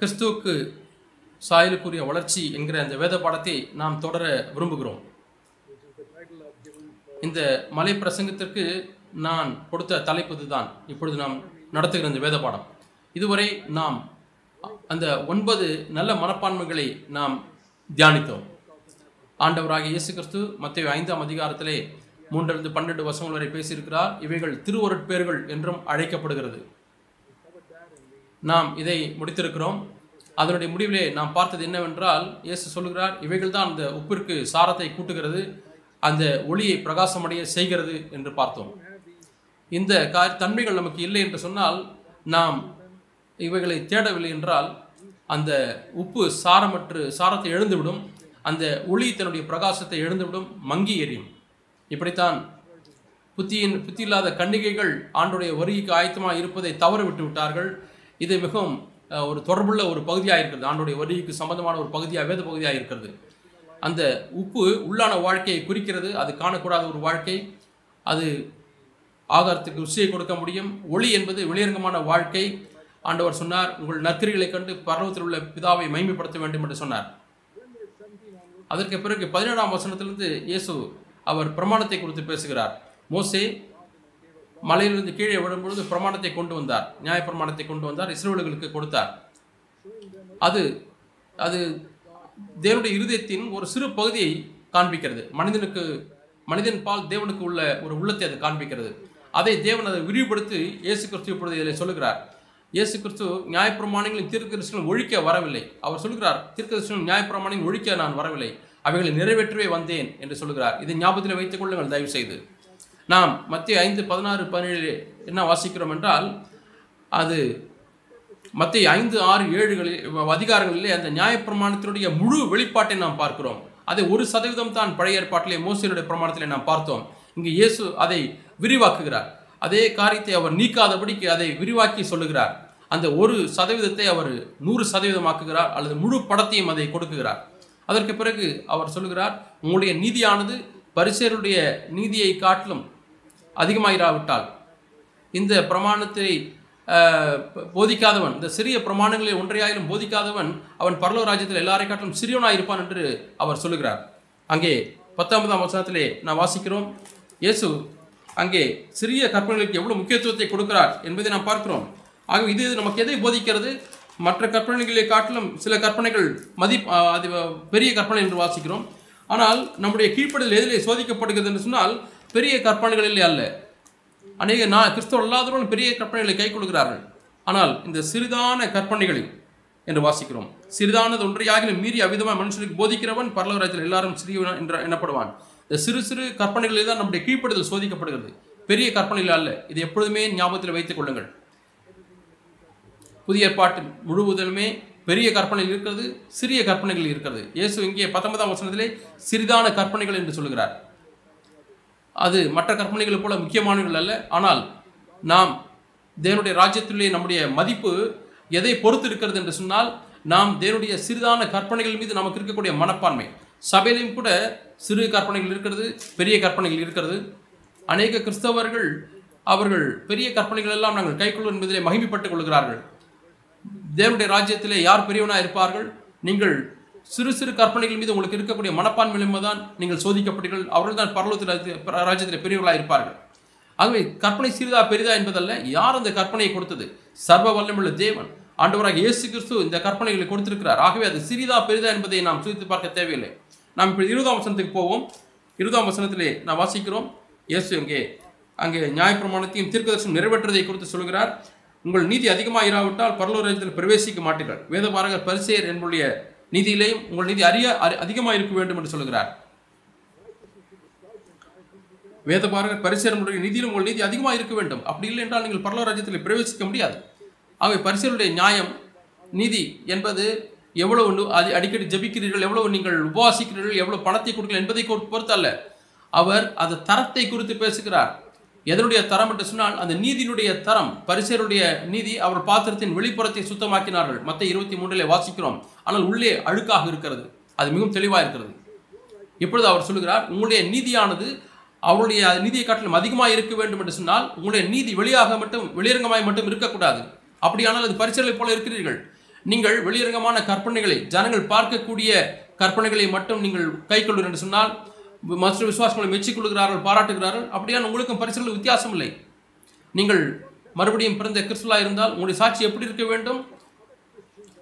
கிறிஸ்துவுக்கு சாயலுக்குரிய வளர்ச்சி என்கிற அந்த வேத பாடத்தை நாம் தொடர விரும்புகிறோம். இந்த மலை பிரசங்கத்திற்கு நான் கொடுத்த தலைப்பு இதுதான் இப்பொழுது நாம் நடத்துகிற இந்த வேத பாடம். இதுவரை நாம் அந்த ஒன்பது நல்ல மனப்பான்மைகளை நாம் தியானித்தோம். ஆண்டவராகிய இயேசு கிறிஸ்து மத்திய ஐந்தாம் அதிகாரத்திலே மூன்றிலிருந்து பன்னெண்டு வசங்கள் வரை பேசியிருக்கிறார். இவைகள் திருவருட்பேர்கள் என்றும் அழைக்கப்படுகிறது. நாம் இதை முடித்திருக்கிறோம். அதனுடைய முடிவிலே நாம் பார்த்தது என்னவென்றால் இயேசு சொல்லுகிறார் இவைகள் தான் அந்த உப்பிற்கு சாரத்தை கூட்டுகிறது அந்த ஒளியை பிரகாசமடைய செய்கிறது என்று பார்த்தோம். இந்த கா தன்மைகள் நமக்கு இல்லை என்று சொன்னால் நாம் இவைகளை தேடவில்லை என்றால் அந்த உப்பு சாரமற்று சாரத்தை எழுந்துவிடும் அந்த ஒளி தன்னுடைய பிரகாசத்தை எழுந்துவிடும் மங்கி எரியும். இப்படித்தான் புத்தியின் புத்தி இல்லாத கண்ணிகைகள் ஆண்டுடைய வருகைக்கு ஆயத்தமாக இருப்பதை தவறு விட்டு விட்டார்கள். இது மிகவும் ஒரு தொடர்புள்ள ஒரு பகுதியாக இருக்கிறது. ஆண்டுடைய வருகைக்கு சம்பந்தமான ஒரு பகுதியாக வேத பகுதியாக இருக்கிறது. அந்த உப்பு உள்ளான வாழ்க்கையை குறிக்கிறது. அது காணக்கூடாத ஒரு வாழ்க்கை. அது ஆகாரத்துக்கு ருசியை கொடுக்க முடியும். ஒளி என்பது வெளியரங்கமான வாழ்க்கை. ஆண்டவர் சொன்னார் உங்கள் நத்திரிகளை கண்டு பரலோகத்தில் உள்ள பிதாவை மைமைப்படுத்த வேண்டும் என்று சொன்னார். அதற்கு பிறகு பதினேழாம் வசனத்திலிருந்து இயேசு அவர் பிரமாணத்தை குறித்து பேசுகிறார். மோசே மலையிலிருந்து கீழே விழும்பொழுது பிரமாணத்தை கொண்டு வந்தார். நியாய பிரமாணத்தை கொண்டு வந்தார். இஸ்ரேலுகளுக்கு கொடுத்தார். அது அது தேவனுடைய இருதயத்தின் ஒரு சிறு பகுதியை காண்பிக்கிறது. மனிதனுக்கு மனிதன் பால் தேவனுக்கு உள்ள ஒரு உள்ளத்தை அது காண்பிக்கிறது. அதை தேவன் அதை விரிவுபடுத்தி இயேசு கிறிஸ்து இப்பொழுது இதில் சொல்லுகிறார். இயேசு கிறிஸ்து நியாயப்பிரமாணங்களின் தீர்க்கதரிசனம் ஒழிக்க வரவில்லை. அவர் சொல்கிறார் தீர்க்கதரிசனம் நியாயப்பிரமாணம் ஒழிக்க நான் வரவில்லை. அவைகளை நிறைவேற்றவே வந்தேன் என்று சொல்கிறார் இதை ஞாபகத்தில் வைத்துக் கொள்ளுங்கள் தயவு செய்து நாம் மத்திய ஐந்து பதினாறு பதினேழு என்ன வாசிக்கிறோம் என்றால் அது மத்திய ஐந்து ஆறு ஏழுகளில் அதிகாரங்களிலே அந்த நியாயப்பிரமாணத்தினுடைய முழு வெளிப்பாட்டை நாம் பார்க்கிறோம். அதை ஒரு சதவீதம் தான் பழைய ஏற்பாட்டிலே மோசியனுடைய பிரமாணத்திலே நாம் பார்த்தோம். இங்கு இயேசு அதை விரிவாக்குகிறார். அதே காரியத்தை அவர் நீக்காதபடிக்கு அதை விரிவாக்கி சொல்லுகிறார். அந்த ஒரு சதவீதத்தை அவர் நூறு சதவீதமாக்குகிறார் அல்லது முழு படத்தையும் அதை கொடுக்குகிறார். அதற்கு பிறகு அவர் சொல்லுகிறார் உங்களுடைய நீதியானது பரிசேருடைய நீதியை காட்டிலும் அதிகமாயிராவிட்டால் இந்த பிரமாணத்தை போதிக்காதவன் இந்த சிறிய பிரமாணங்களை ஒன்றையாயிலும் போதிக்காதவன் அவன் பரலோ ராஜ்யத்தில் எல்லாரை காட்டிலும் சிறியவனாக இருப்பான் என்று அவர் சொல்லுகிறார். அங்கே பத்தொன்பதாம் வசனத்திலே நான் வாசிக்கிறோம். இயேசு அங்கே சிறிய கற்பனைகளுக்கு எவ்வளோ முக்கியத்துவத்தை கொடுக்கிறார் என்பதை நாம் பார்க்கிறோம். ஆக இது நமக்கு எதை போதிக்கிறது? மற்ற கற்பனைகளை காட்டிலும் சில கற்பனைகள் மதி அது பெரிய கற்பனை என்று வாசிக்கிறோம். ஆனால் நம்முடைய கீழ்ப்படுதல் எதிலே சோதிக்கப்படுகிறது என்று சொன்னால் பெரிய கற்பனைகளில் அல்ல. அநேக நான் கிறிஸ்தவ அல்லாதவர்கள் பெரிய கற்பனைகளை கை கொள்கிறார்கள் ஆனால் இந்த சிறிதான கற்பனைகளில் என்று வாசிக்கிறோம். சிறிதானது ஒன்றையாகிலும் மீறி அவ்விதமாக மனுஷனுக்கு போதிக்கிறவன் பரலவராஜத்தில் எல்லாரும் சிறியவன் என்று எனப்படுவான் இந்த சிறு சிறு கற்பனைகளில் தான் நம்முடைய கீழ்ப்படுதல் சோதிக்கப்படுகிறது. பெரிய கற்பனைகள் அல்ல. இது எப்பொழுதுமே ஞாபகத்தில் வைத்துக் கொள்ளுங்கள். புதிய பாட்டு முழுவதுமே பெரிய கற்பனைகள் இருக்கிறது சிறிய கற்பனைகள் இருக்கிறது. இயேசு இங்கே பத்தொன்பதாம் வசனத்திலே சிறிதான கற்பனைகள் என்று சொல்கிறார். அது மற்ற கற்பனைகளைப் போல முக்கியமானவர்கள் அல்ல. ஆனால் நாம் தேவனுடைய ராஜ்யத்திலே நம்முடைய மதிப்பு எதை பொறுத்து இருக்கிறது என்று சொன்னால் நாம் தேவனுடைய சிறிதான கற்பனைகள் மீது நமக்கு இருக்கக்கூடிய மனப்பான்மை. சபையிலையும் கூட சிறு கற்பனைகள் இருக்கிறது பெரிய கற்பனைகள் இருக்கிறது. அநேக கிறிஸ்தவர்கள் அவர்கள் பெரிய கற்பனைகள் எல்லாம் நாங்கள் கைக்கொள்ளும் என்பதிலே மகிமைப்பட்டுக் கொள்கிறார்கள். தேவனுடைய ராஜ்யத்திலே யார் பெரியவனாக இருப்பார்கள் நீங்கள் சிறு சிறு கற்பனைகள் மீது உங்களுக்கு இருக்கக்கூடிய மனப்பான்மையிலுமே தான் நீங்கள் சோதிக்கப்பட்டீர்கள் அவர்கள் தான் பரலோகத்தில் ராஜ்யத்தில் பெரியவர்களாக இருப்பார்கள். ஆகவே கற்பனை சிறிதா பெரிதா என்பதல்ல யார் அந்த கற்பனையை கொடுத்தது? சர்வ வல்லமுள்ள தேவன். ஆண்டவராக இயேசு கிறிஸ்து இந்த கற்பனைகளை கொடுத்திருக்கிறார். ஆகவே அது சிறிதா பெரிதா என்பதை நாம் சுதித்து பார்க்க தேவையில்லை. நாம் இப்போ இருபதாம் வசனத்துக்கு போவோம். இருபதாம் வசனத்திலே நான் வாசிக்கிறோம். இயேசு அங்கே அங்கே நியாயப்பிரமாணத்தையும் தீர்க்கதர்சனம் நிறைவேற்றதை குறித்து சொல்கிறார். உங்கள் நீதி அதிகமாக இராவிட்டால் பரலோகத்தில் பிரவேசிக்க மாட்டீர்கள். வேதபாரகர் பரிசேர் என்னுடைய நிதியிலேயும் உங்கள் நிதி அறிய அதிகமாக இருக்க வேண்டும் என்று சொல்கிறார் வேதபாரகர் பரிசேரனுடைய நிதியிலும் உங்கள் நிதி அதிகமாக இருக்க வேண்டும். அப்படி இல்லை என்றால் நீங்கள் பரலோ ராஜ்யத்தில் பிரவேசிக்க முடியாது. ஆகவே பரிசேருடைய நியாயம் நிதி என்பது எவ்வளவு அது அடிக்கடி ஜெபிக்கிறீர்கள் எவ்வளவு நீங்கள் உபவாசிக்கிறீர்கள் எவ்வளவு பணத்தை கொடுக்கல என்பதை பொறு- பொறுத்து அல்ல அவர் அந்த தரத்தை குறித்து பேசுகிறார். எதனுடைய தரம் என்று சொன்னால் அந்த நீதியினுடைய தரம் பரிசருடைய நீதி அவர் பாத்திரத்தின் வெளிப்புறத்தை சுத்தமாக்கினார்கள். மற்ற இருபத்தி மூன்றிலே வாசிக்கிறோம். ஆனால் உள்ளே அழுக்காக இருக்கிறது. அது மிகவும் தெளிவாக இருக்கிறது. இப்பொழுது அவர் சொல்லுகிறார் உங்களுடைய நீதியானது அவருடைய நீதியை காட்டிலும் அதிகமாக இருக்க வேண்டும் என்று சொன்னால் உங்களுடைய நீதி வெளியாக மட்டும் வெளியரங்கமாய் மட்டும் இருக்கக்கூடாது. அப்படியானால் அது பரிசலை போல இருக்கிறீர்கள். நீங்கள் வெளியரங்கமான கற்பனைகளை ஜனங்கள் பார்க்கக்கூடிய கற்பனைகளை மட்டும் நீங்கள் கைக்கொள்ளுங்கள் என்று சொன்னால் மற்ற விசுவாசங்களை மெச்சிக்கொள்கிறார்கள் பாராட்டுகிறார்கள். அப்படியான உங்களுக்கும் பரிசுகள் வித்தியாசம் இல்லை நீங்கள் மறுபடியும் பிறந்த கிறிஸ்துவா இருந்தால் உங்களுடைய சாட்சி எப்படி இருக்க வேண்டும்?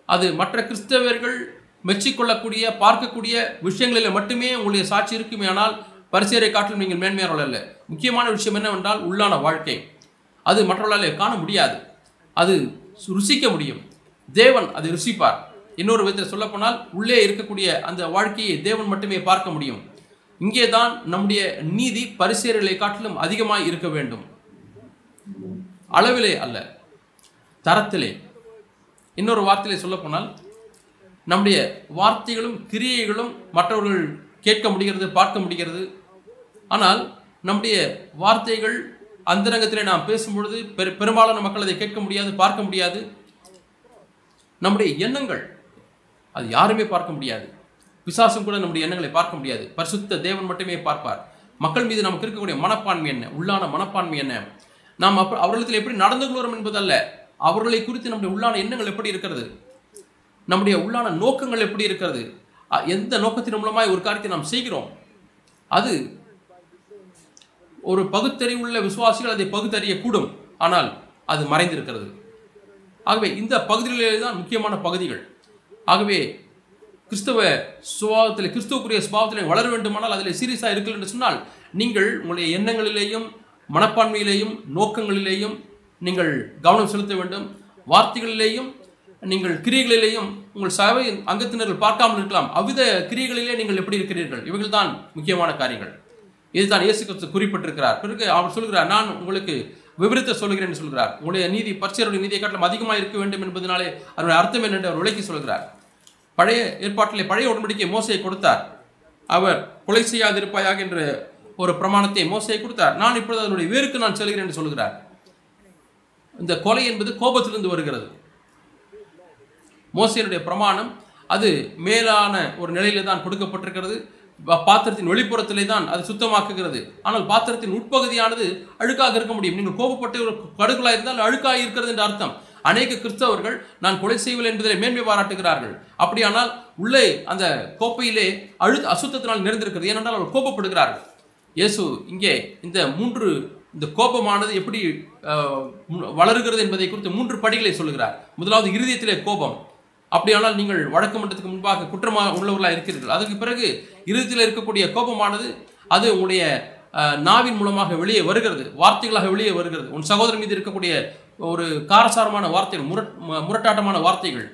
அது மற்ற கிறிஸ்தவர்கள் மெச்சிக்கொள்ளக்கூடிய பார்க்கக்கூடிய விஷயங்களில் மட்டுமே உங்களுடைய சாட்சி இருக்குமே ஆனால் பரிசேரை காட்டிலும் நீங்கள் மேன்மையானவர்கள் அல்ல. முக்கியமான விஷயம் என்னவென்றால் உள்ளான வாழ்க்கை. அது மற்றவர்களால் காண முடியாது. அது ருசிக்க முடியும். தேவன் அதை ருசிப்பார். இன்னொரு விதத்தில் சொல்லப்போனால் உள்ளே இருக்கக்கூடிய அந்த வாழ்க்கையை தேவன் மட்டுமே பார்க்க முடியும். இங்கே தான் நம்முடைய நீதி பரிசேரலை காட்டிலும் அதிகமாய் இருக்க வேண்டும். அளவிலே அல்ல தரத்திலே. இன்னொரு வார்த்தையிலே சொல்லப்போனால் நம்முடைய வார்த்தைகளும் கிரியைகளும் மற்றவர்கள் கேட்க முடிகிறது பார்க்க முடிகிறது. ஆனால் நம்முடைய வார்த்தைகள் அந்தரங்கத்திலே நாம் பேசும்பொழுது பெரு பெரும்பாலான மக்கள் அதை கேட்க முடியாது பார்க்க முடியாது. நம்முடைய எண்ணங்கள் அது யாருமே பார்க்க முடியாது. பிசாசும் கூட நம்முடைய எண்ணங்களை பார்க்க முடியாது. பரிசுத்த தேவன் மட்டுமே பார்ப்பார். மக்கள் மீது நமக்கு இருக்கக்கூடிய மனப்பான்மை என்ன? உள்ளான மனப்பான்மை என்ன? நாம் அப்ப அவர்களிடத்தில் எப்படி நடந்து கொள்கிறோம் என்பதல்ல. அவர்களை குறித்து நம்முடைய உள்ளான எண்ணங்கள் எப்படி இருக்கிறது? நம்முடைய உள்ளான நோக்கங்கள் எப்படி இருக்கிறது? எந்த நோக்கத்தின் மூலமாய் ஒரு காரியத்தை நாம் செய்கிறோம்? அது ஒரு பகுத்தறிவுள்ள விசுவாசிகள் அதை பகுத்தறிய கூடும் ஆனால் அது மறைந்திருக்கிறது. ஆகவே இந்த பகுதிகளிலே தான் முக்கியமான பகுதிகள். ஆகவே கிறிஸ்தவ சுபாவத்தில் கிறிஸ்துவக்குரிய சுபாவத்தில் வளர வேண்டுமானால் அதில் சீரியஸாக இருக்கல் என்று சொன்னால் நீங்கள் உங்களுடைய எண்ணங்களிலேயும் மனப்பான்மையிலேயும் நோக்கங்களிலேயும் நீங்கள் கவனம் செலுத்த வேண்டும். வார்த்தைகளிலேயும் நீங்கள் கிரியைகளிலேயும் உங்கள் சபை அங்கத்தினர்கள் பார்க்காமல் இருக்கலாம். அவ்வித கிரியைகளிலே நீங்கள் எப்படி இருக்கிறீர்கள்? இவைகள் தான் முக்கியமான காரியங்கள். இதுதான் இயேசு கிறிஸ்து குறிப்பிட்டிருக்கிறார். பிறகு அவர் சொல்கிறார் நான் உங்களுக்கு விவரித்த சொல்கிறேன் என்று சொல்கிறார். உங்களுடைய நீதி பரிசருடைய நீதியை காட்டிலும் அதிகமாக இருக்க வேண்டும் என்பதனாலே அதனுடைய அர்த்தம் என்னென்று அவர் விளக்கி சொல்கிறார். பழைய ஏற்பாட்டிலே பழைய உடன்படிக்கை மோசையை கொடுத்தார். அவர் கொலை செய்யாதிருப்பாயாக என்ற ஒரு பிரமாணத்தை மோசையை கொடுத்தார். நான் இப்பொழுது அதனுடைய வேருக்கு நான் செல்கிறேன் என்று சொல்கிறார். இந்த கொலை என்பது கோபத்திலிருந்து வருகிறது. மோசையினுடைய பிரமாணம் அது மேலான ஒரு நிலையில தான் கொடுக்கப்பட்டிருக்கிறது. பாத்திரத்தின் வெளிப்புறத்திலே தான் அது சுத்தமாக்குகிறது. ஆனால் பாத்திரத்தின் உட்பகுதியானது அழுக்காக இருக்க முடியும். நீங்கள் கோபப்பட்டு ஒரு கடுகுலாக இருந்தால் அழுக்காக இருக்கிறது என்ற அர்த்தம். அநேக கிறிஸ்தவர்கள் நான் கொலை செய்வதில்லை என்பதிலே மேன்மை பாராட்டுகிறார்கள். அப்படியானால் உள்ளே அந்த கோப்பையிலே அழு அசுத்தத்தினால் நிறைந்திருக்கிறது. ஏனென்றால் அவர் கோபப்படுகிறார்கள். இயேசு இங்கே இந்த மூன்று இந்த கோபமானது எப்படி வளருகிறது என்பதை குறித்து மூன்று படிகளை சொல்லுகிறார். முதலாவது இருதயத்திலே கோபம். அப்படியானால் நீங்கள் வழக்கு மன்றத்துக்கு முன்பாக குற்றமாக உள்ளவர்களாக இருக்கிறீர்கள். அதற்கு பிறகு இருதயத்தில் இருக்கக்கூடிய கோபமானது அது உங்களுடைய நாவின் மூலமாக வெளியே வருகிறது. வார்த்தைகளாக வெளியே வருகிறது. உன் சகோதரன் மீது இருக்கக்கூடிய ஒரு காரசாரமான வார்த்தைகள் முரட் முரட்டாட்டமான வார்த்தைகள்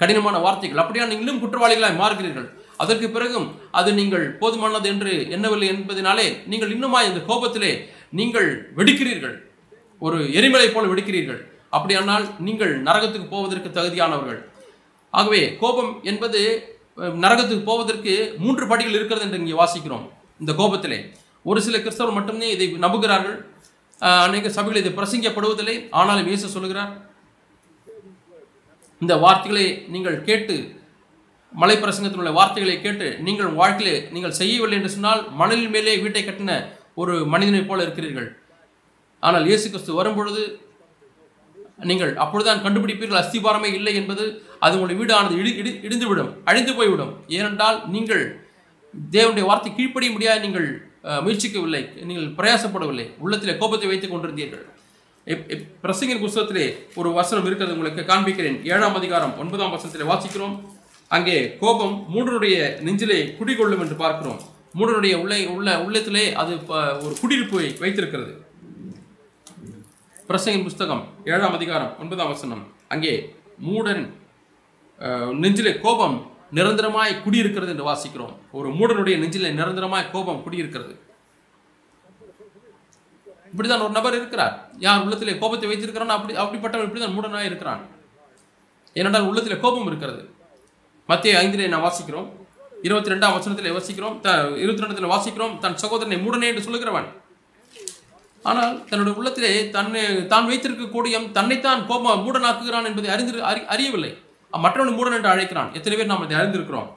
கடினமான வார்த்தைகள். அப்படியா? நீங்களும் குற்றவாளிகளாக குற்றவாளிகளாய் மாறுகிறீர்கள். அதற்கு பிறகும் அது நீங்கள் போதுமானது என்று எண்ணவில்லை என்பதனாலே நீங்கள் இன்னுமாய் இந்த கோபத்திலே நீங்கள் வெடிக்கிறீர்கள். ஒரு எரிமலை போல வெடிக்கிறீர்கள். அப்படியானால் நீங்கள் நரகத்துக்கு போவதற்கு தகுதியானவர்கள். ஆகவே கோபம் என்பது நரகத்துக்கு போவதற்கு மூன்று படிகள் இருக்கிறது என்று இங்கே வாசிக்கிறோம். இந்த கோபத்திலே ஒரு சில கிறிஸ்தவர் மட்டுமே இதை நம்புகிறார்கள். அநேக சபைகள் இது பிரசங்கப்படுவதில்லை ஆனாலும் இயேசு சொல்லுகிறார் இந்த வார்த்தைகளை நீங்கள் கேட்டு மலை பிரசங்கத்தில் உள்ள வார்த்தைகளை கேட்டு நீங்கள் வாழ்க்கையிலே நீங்கள் செய்யவில்லை என்று சொன்னால் மணலின் மேலே வீட்டை கட்டின ஒரு மனிதனைப் போல இருக்கிறீர்கள். ஆனால் இயேசு கிறிஸ்து வரும்பொழுது நீங்கள் அப்பொழுதுதான் கண்டுபிடிப்பீர்கள் அஸ்திபாரமே இல்லை என்பது அது உங்களுடைய வீடானது இடி இடி இடிந்துவிடும் அழிந்து போய்விடும். ஏனென்றால் நீங்கள் தேவனுடைய வார்த்தை கீழ்ப்படிய முடியாது நீங்கள் முயற்சிக்கவில்லை. நீங்கள் பிரயாசப்படவில்லை. உள்ளத்தில் கோபத்தை வைத்துக் கொண்டிருந்தீர்கள். இப்- பிரசங்கின் புஸ்தகத்திலே ஒரு வசனம் இருக்கிறது உங்களுக்கு காண்பிக்கிறேன். ஏழாம் அதிகாரம் ஒன்பதாம் வசனத்தில் வாசிக்கிறோம். அங்கே கோபம் மூடனுடைய நெஞ்சிலே குடிகொள்ளும் என்று பார்க்கிறோம். மூடனுடைய உள்ளே உள்ள உள்ளத்திலே அது ப- ஒரு குடியிருப்பை வைத்திருக்கிறது. பிரசங்கின் புஸ்தகம் ஏழாம் அதிகாரம் ஒன்பதாம் வசனம். அங்கே மூடன் நெஞ்சிலே கோபம் நிரந்தரமாய் குடியிருக்கிறது என்று வாசிக்கிறோம். ஒரு மூடனுடைய நெஞ்சிலே நிரந்தரமாய் கோபம் குடியிருக்கிறது. இப்படிதான் ஒரு நபர் இருக்கிறார். யார் உள்ளத்திலே கோபத்தை வைத்திருக்கிறான் அப்படி அப்படிப்பட்டவன் இப்படிதான் மூடனாய் இருக்கிறான். ஏனென்றால் உள்ளத்திலே கோபம் இருக்கிறது. மத்திய ஐந்திலே நான் வாசிக்கிறோம். இருபத்தி ரெண்டாம் வசனத்தில் வாசிக்கிறோம். த இருபத்தி ரெண்டுல வாசிக்கிறோம். தன் சகோதரனை மூடனே என்று சொல்லுகிறவன். ஆனால் தன்னுடைய உள்ளத்திலே தன்னை தான் வைத்திருக்கக்கூடிய தன்னைத்தான் கோபம் மூடனாக்குகிறான் என்பதை அறிந்து அறி அறியவில்லை. மற்றவன் மூடன் என்று அழைக்கிறான். எத்தனை பேர் நாம் அதை அறிந்திருக்கிறோம்?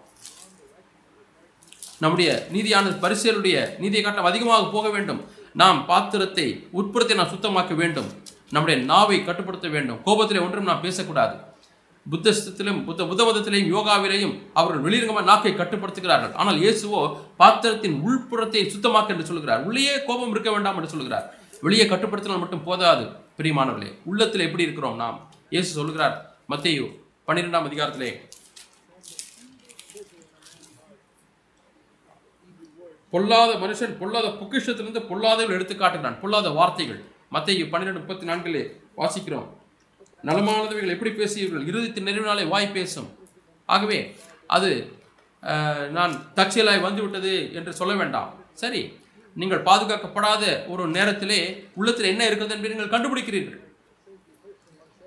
நம்முடைய நீதியானது பரிசேலுடைய நீதியை காட்டும் அதிகமாக போக வேண்டும். நாம் பாத்திரத்தை உட்புறத்தை நாம் சுத்தமாக்க வேண்டும். நம்முடைய நாவை கட்டுப்படுத்த வேண்டும். கோபத்தில் ஒன்றும் நாம் பேசக்கூடாது. புத்தத்திலும் புத்த புத்த மதத்திலையும் யோகாவிலேயும் அவர்கள் வெளியரங்கமாக நாக்கை கட்டுப்படுத்துகிறார்கள். ஆனால் இயேசுவோ பாத்திரத்தின் உள்புறத்தை சுத்தமாக்க என்று சொல்கிறார். உள்ளேயே கோபம் இருக்க வேண்டாம் என்று சொல்கிறார். வெளியே கட்டுப்படுத்தினால் மட்டும் போதாது. பிரியமானவர்களே உள்ளத்தில் எப்படி இருக்கிறோம் நாம்? இயேசு சொல்கிறார் மத்தையோ பன்னிரெண்டாம் அதிகாரத்திலே. பொல்லாத மனுஷன் பொல்லாத பொக்கிஷத்திலிருந்து பொல்லாதவர்கள் எடுத்து காட்டுகிறான் பொல்லாத வார்த்தைகள். மத்திய பன்னிரெண்டு முப்பத்தி நான்கிலே வாசிக்கிறோம். நலமானதவைகள் எப்படி பேசியவர்கள் இறுதித்தின் நிறைவினாலே வாய் பேசும். ஆகவே அது நான் தற்செயலாய் வந்துவிட்டது என்று சொல்ல வேண்டாம். சரி நீங்கள் பாதுகாக்கப்படாத ஒரு நேரத்திலே உள்ளத்தில் என்ன இருக்கிறது என்பதை நீங்கள் கண்டுபிடிக்கிறீர்கள்.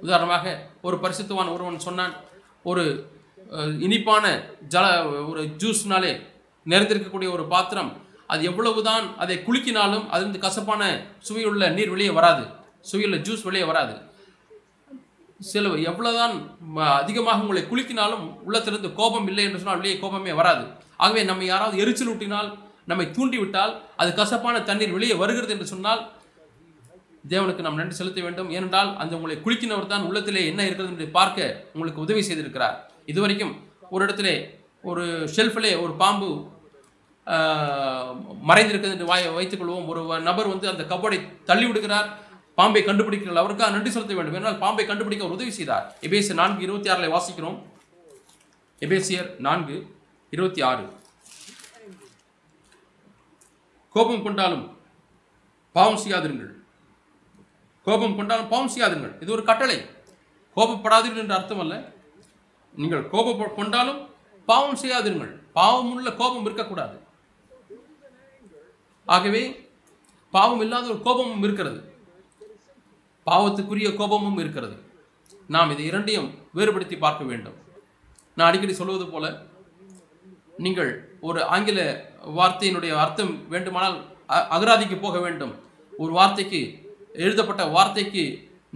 உதாரணமாக ஒரு பரிசுத்தவான் ஒருவன் சொன்னான் ஒரு இனிப்பான ஜல ஒரு ஜூஸ்னாலே நிறைந்திருக்கக்கூடிய ஒரு பாத்திரம் அது எவ்வளவுதான் அதை குலுக்கினாலும் அதிலிருந்து கசப்பான சுவையுள்ள நீர் வெளியே வராது சுவையுள்ள ஜூஸ் வெளியே வராது. சில எவ்வளவுதான் அதிகமாக உங்களை குலுக்கினாலும் உள்ளத்திலிருந்து கோபம் இல்லை என்று சொன்னால் வெளியே கோபமே வராது. ஆகவே நம்ம யாராவது எரிச்சல் ஊட்டினால் நம்மை தூண்டி விட்டால் அது கசப்பான தண்ணீர் வெளியே வருகிறது என்று சொன்னால் தேவனுக்கு நாம் நன்றி செலுத்த வேண்டும். ஏனென்றால் அந்த உங்களை குளிக்கினவர் தான் உள்ளத்திலே என்ன இருக்கிறது என்று பார்க்க உங்களுக்கு உதவி செய்திருக்கிறார். இதுவரைக்கும் ஒரு இடத்திலே ஒரு ஷெல்ஃபிலே ஒரு பாம்பு மறைந்திருக்கிறது என்று வாய் வைத்துக் கொள்வோம். ஒரு நபர் வந்து அந்த கபோர்டை தள்ளி விடுகிறார். பாம்பை கண்டுபிடிக்கிறார். அவருக்காக நன்றி செலுத்த வேண்டும். ஏனால் பாம்பை கண்டுபிடிக்க அவர் உதவி செய்தார். எபேசியர் நான்கு இருபத்தி ஆறில் வாசிக்கிறோம். எபேசியர் நான்கு இருபத்தி ஆறு. கோபம் கொண்டாலும் பாவம் செய்யாதிருங்கள். கோபம் கொண்டாலும் பாவம் செய்யாதுங்கள். இது ஒரு கட்டளை. கோபப்படாதீர்கள் என்று அர்த்தம் அல்ல நீங்கள் கோபம் கொண்டாலும் பாவம் செய்யாதீர்கள். பாவம் உள்ள கோபம் இருக்கக்கூடாது. ஆகவே பாவம் இல்லாத ஒரு கோபமும் இருக்கிறது. பாவத்துக்குரிய கோபமும் இருக்கிறது. நாம் இதை இரண்டையும் வேறுபடுத்தி பார்க்க வேண்டும். நான் அடிக்கடி சொல்வது போல நீங்கள் ஒரு ஆங்கில வார்த்தையினுடைய அர்த்தம் வேண்டுமானால் அ- அகராதிக்கு போக வேண்டும். ஒரு வார்த்தைக்கு எழுதப்பட்ட வார்த்தைக்கு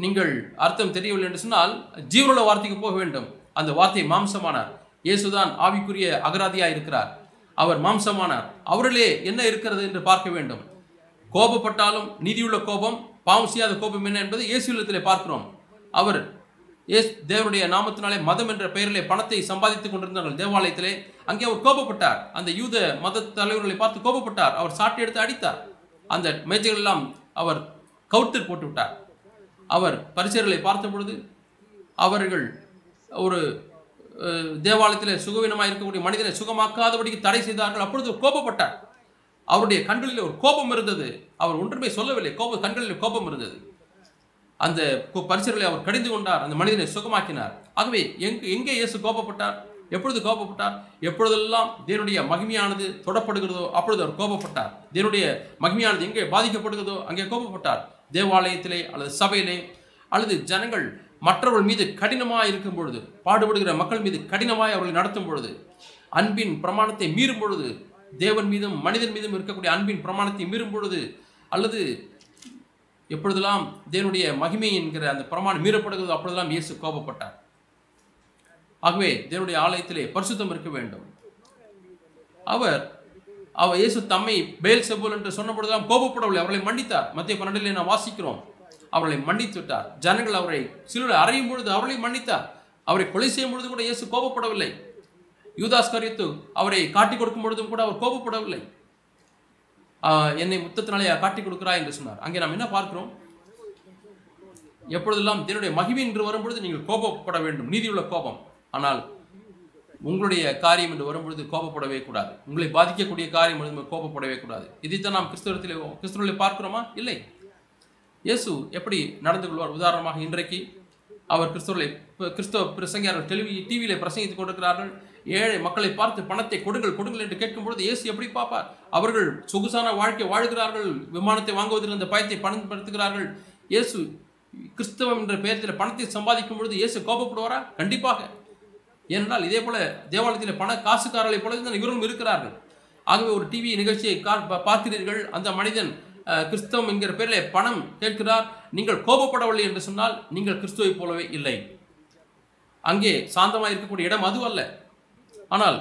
நீங்கள் அர்த்தம் தெரியவில்லை என்று சொன்னால் ஜீவனுள்ள வார்த்தைக்கு போக வேண்டும். அந்த வார்த்தை மாம்சமானார். இயேசுதான் ஆவிக்குரிய அகராதியாக இருக்கிறார். அவர் மாம்சமானார். அவரிலே என்ன இருக்கிறது என்று பார்க்க வேண்டும். கோபப்பட்டாலும் நீதியுள்ள கோபம் பாவம் செய்யாத கோபம் என்ன என்பதை இயேசுவிலத்திலே பார்க்கிறோம். அவர் இயேசு தேவனுடைய நாமத்தினாலே மதம் என்ற பெயரிலே பணத்தை சம்பாதித்துக் கொண்டிருந்தார்கள் தேவாலயத்திலே. அங்கே அவர் கோபப்பட்டார். அந்த யூத மத தலைவர்களை பார்த்து கோபப்பட்டார். அவர் சாட்டை எடுத்து அடித்தார். அந்த மேஜைகள் எல்லாம் அவர் கவுத்து போட்டு விட்டார் அவர் பரிசர்களை பார்த்த பொழுது அவர்கள் ஒரு தேவாலயத்தில் சுகவீனமாக இருக்கக்கூடிய மனிதனை சுகமாக்காதபடிக்கு தடை செய்தார்கள். அப்பொழுது கோபப்பட்டார். அவருடைய கண்களில் ஒரு கோபம் இருந்தது. அவர் ஒன்றுமே சொல்லவில்லை. கோப கண்களில் கோபம் இருந்தது. அந்த கு- பரிசர்களை அவர் கடிந்து கொண்டார். அந்த மனிதனை சுகமாக்கினார். ஆகவே எங்கு எங்கே இயேசு கோபப்பட்டார்? எப்பொழுது கோபப்பட்டார்? எப்பொழுதெல்லாம் தேவனுடைய மகிமையானது தொடப்படுகிறதோ அப்பொழுது அவர் கோபப்பட்டார். தேவனுடைய மகிமையானது எங்கே பாதிக்கப்படுகிறதோ அங்கே கோபப்பட்டார். தேவாலயத்திலே அல்லது சபையிலே அல்லது ஜனங்கள் மற்றவர்கள் மீது கடினமாக இருக்கும் பொழுது பாடுபடுகிற மக்கள் மீது கடினமாய் அவர்களை நடத்தும் பொழுது அன்பின் பிரமாணத்தை மீறும் பொழுது தேவன் மீதும் மனிதன் மீதும் இருக்கக்கூடிய அன்பின் பிரமாணத்தை மீறும் பொழுது அல்லது எப்பொழுதெல்லாம் தேவனுடைய மகிமை என்கிற அந்த பிரமாணம் மீறப்படுகிறதோ அப்பொழுதெல்லாம் இயேசு கோபப்பட்டார். ஆகவே தேவனுடைய ஆலயத்திலே பரிசுத்தம் இருக்க வேண்டும். அவர் அவ இயேசு தம்மை பேல் செபுல் என்று சொன்ன பொழுதெல்லாம் கோபப்படவில்லை அவர்களை மன்னித்தார். மத்திய பன்னெண்டிலே நாம் வாசிக்கிறோம். அவர்களை மன்னித்து விட்டார் ஜனங்கள் அவரை சிலுவையில் அறையும் பொழுது அவர்களை மன்னித்தார். அவரை கொலை செய்யும் பொழுது கூட இயேசு கோபப்படவில்லை. யூதாஸ் கரியத்து அவரை காட்டிக் கொடுக்கும் பொழுதும் கூட அவர் கோபப்படவில்லை. என்னை முத்தத்தினாலே காட்டிக் கொடுக்கிறா என்று சொன்னார். அங்கே நாம் என்ன பார்க்கிறோம்? எப்பொழுதெல்லாம் தேவனுடைய மகிமை என்று வரும்பொழுது நீங்கள் கோபப்பட வேண்டும். நீதியுள்ள கோபம். ஆனால் உங்களுடைய காரியம் என்று வரும்பொழுது கோபப்படவே கூடாது. உங்களை பாதிக்கக்கூடிய காரியம் வரும்போது கோபப்படவே கூடாது. இதைத்தான் நாம் கிறிஸ்தவத்தில் கிறிஸ்தவர்களை பார்க்கிறோமா? இல்லை. இயேசு எப்படி நடந்து கொள்வார்? உதாரணமாக இன்றைக்கு அவர் கிறிஸ்தவர்களை கிறிஸ்தவ பிரசங்கியார்கள் டெலிவி டிவியில பிரசங்கித்துக் கொண்டிருக்கிறார்கள். ஏழை மக்களை பார்த்து பணத்தை கொடுங்கள் கொடுங்கள் என்று கேட்கும் பொழுது இயேசு எப்படி பார்ப்பார்? அவர்கள் சொகுசான வாழ்க்கை வாழ்கிறார்கள் விமானத்தை வாங்குவதில் அந்த பயத்தை பயன்படுத்துகிறார்கள். இயேசு கிறிஸ்தவம் என்ற பெயரத்தில் பணத்தை சம்பாதிக்கும் பொழுது இயேசு கோபப்படுவாரா? கண்டிப்பாக. ஏனென்றால் இதே போல தேவாலயத்தில் பண காசுக்காரர்களை போல தான் இவரும் இருக்கிறார்கள். ஆகவே ஒரு டிவி நிகழ்ச்சியை கா- பார்க்கிறீர்கள். அந்த மனிதன் கிறிஸ்தவம் என்கிற பேரில் பணம் கேட்கிறார். நீங்கள் கோபப்படவில்லை என்று சொன்னால் நீங்கள் கிறிஸ்துவை போலவே இல்லை. அங்கே சாந்தமாக இருக்கக்கூடிய இடம் அது அல்ல ஆனால்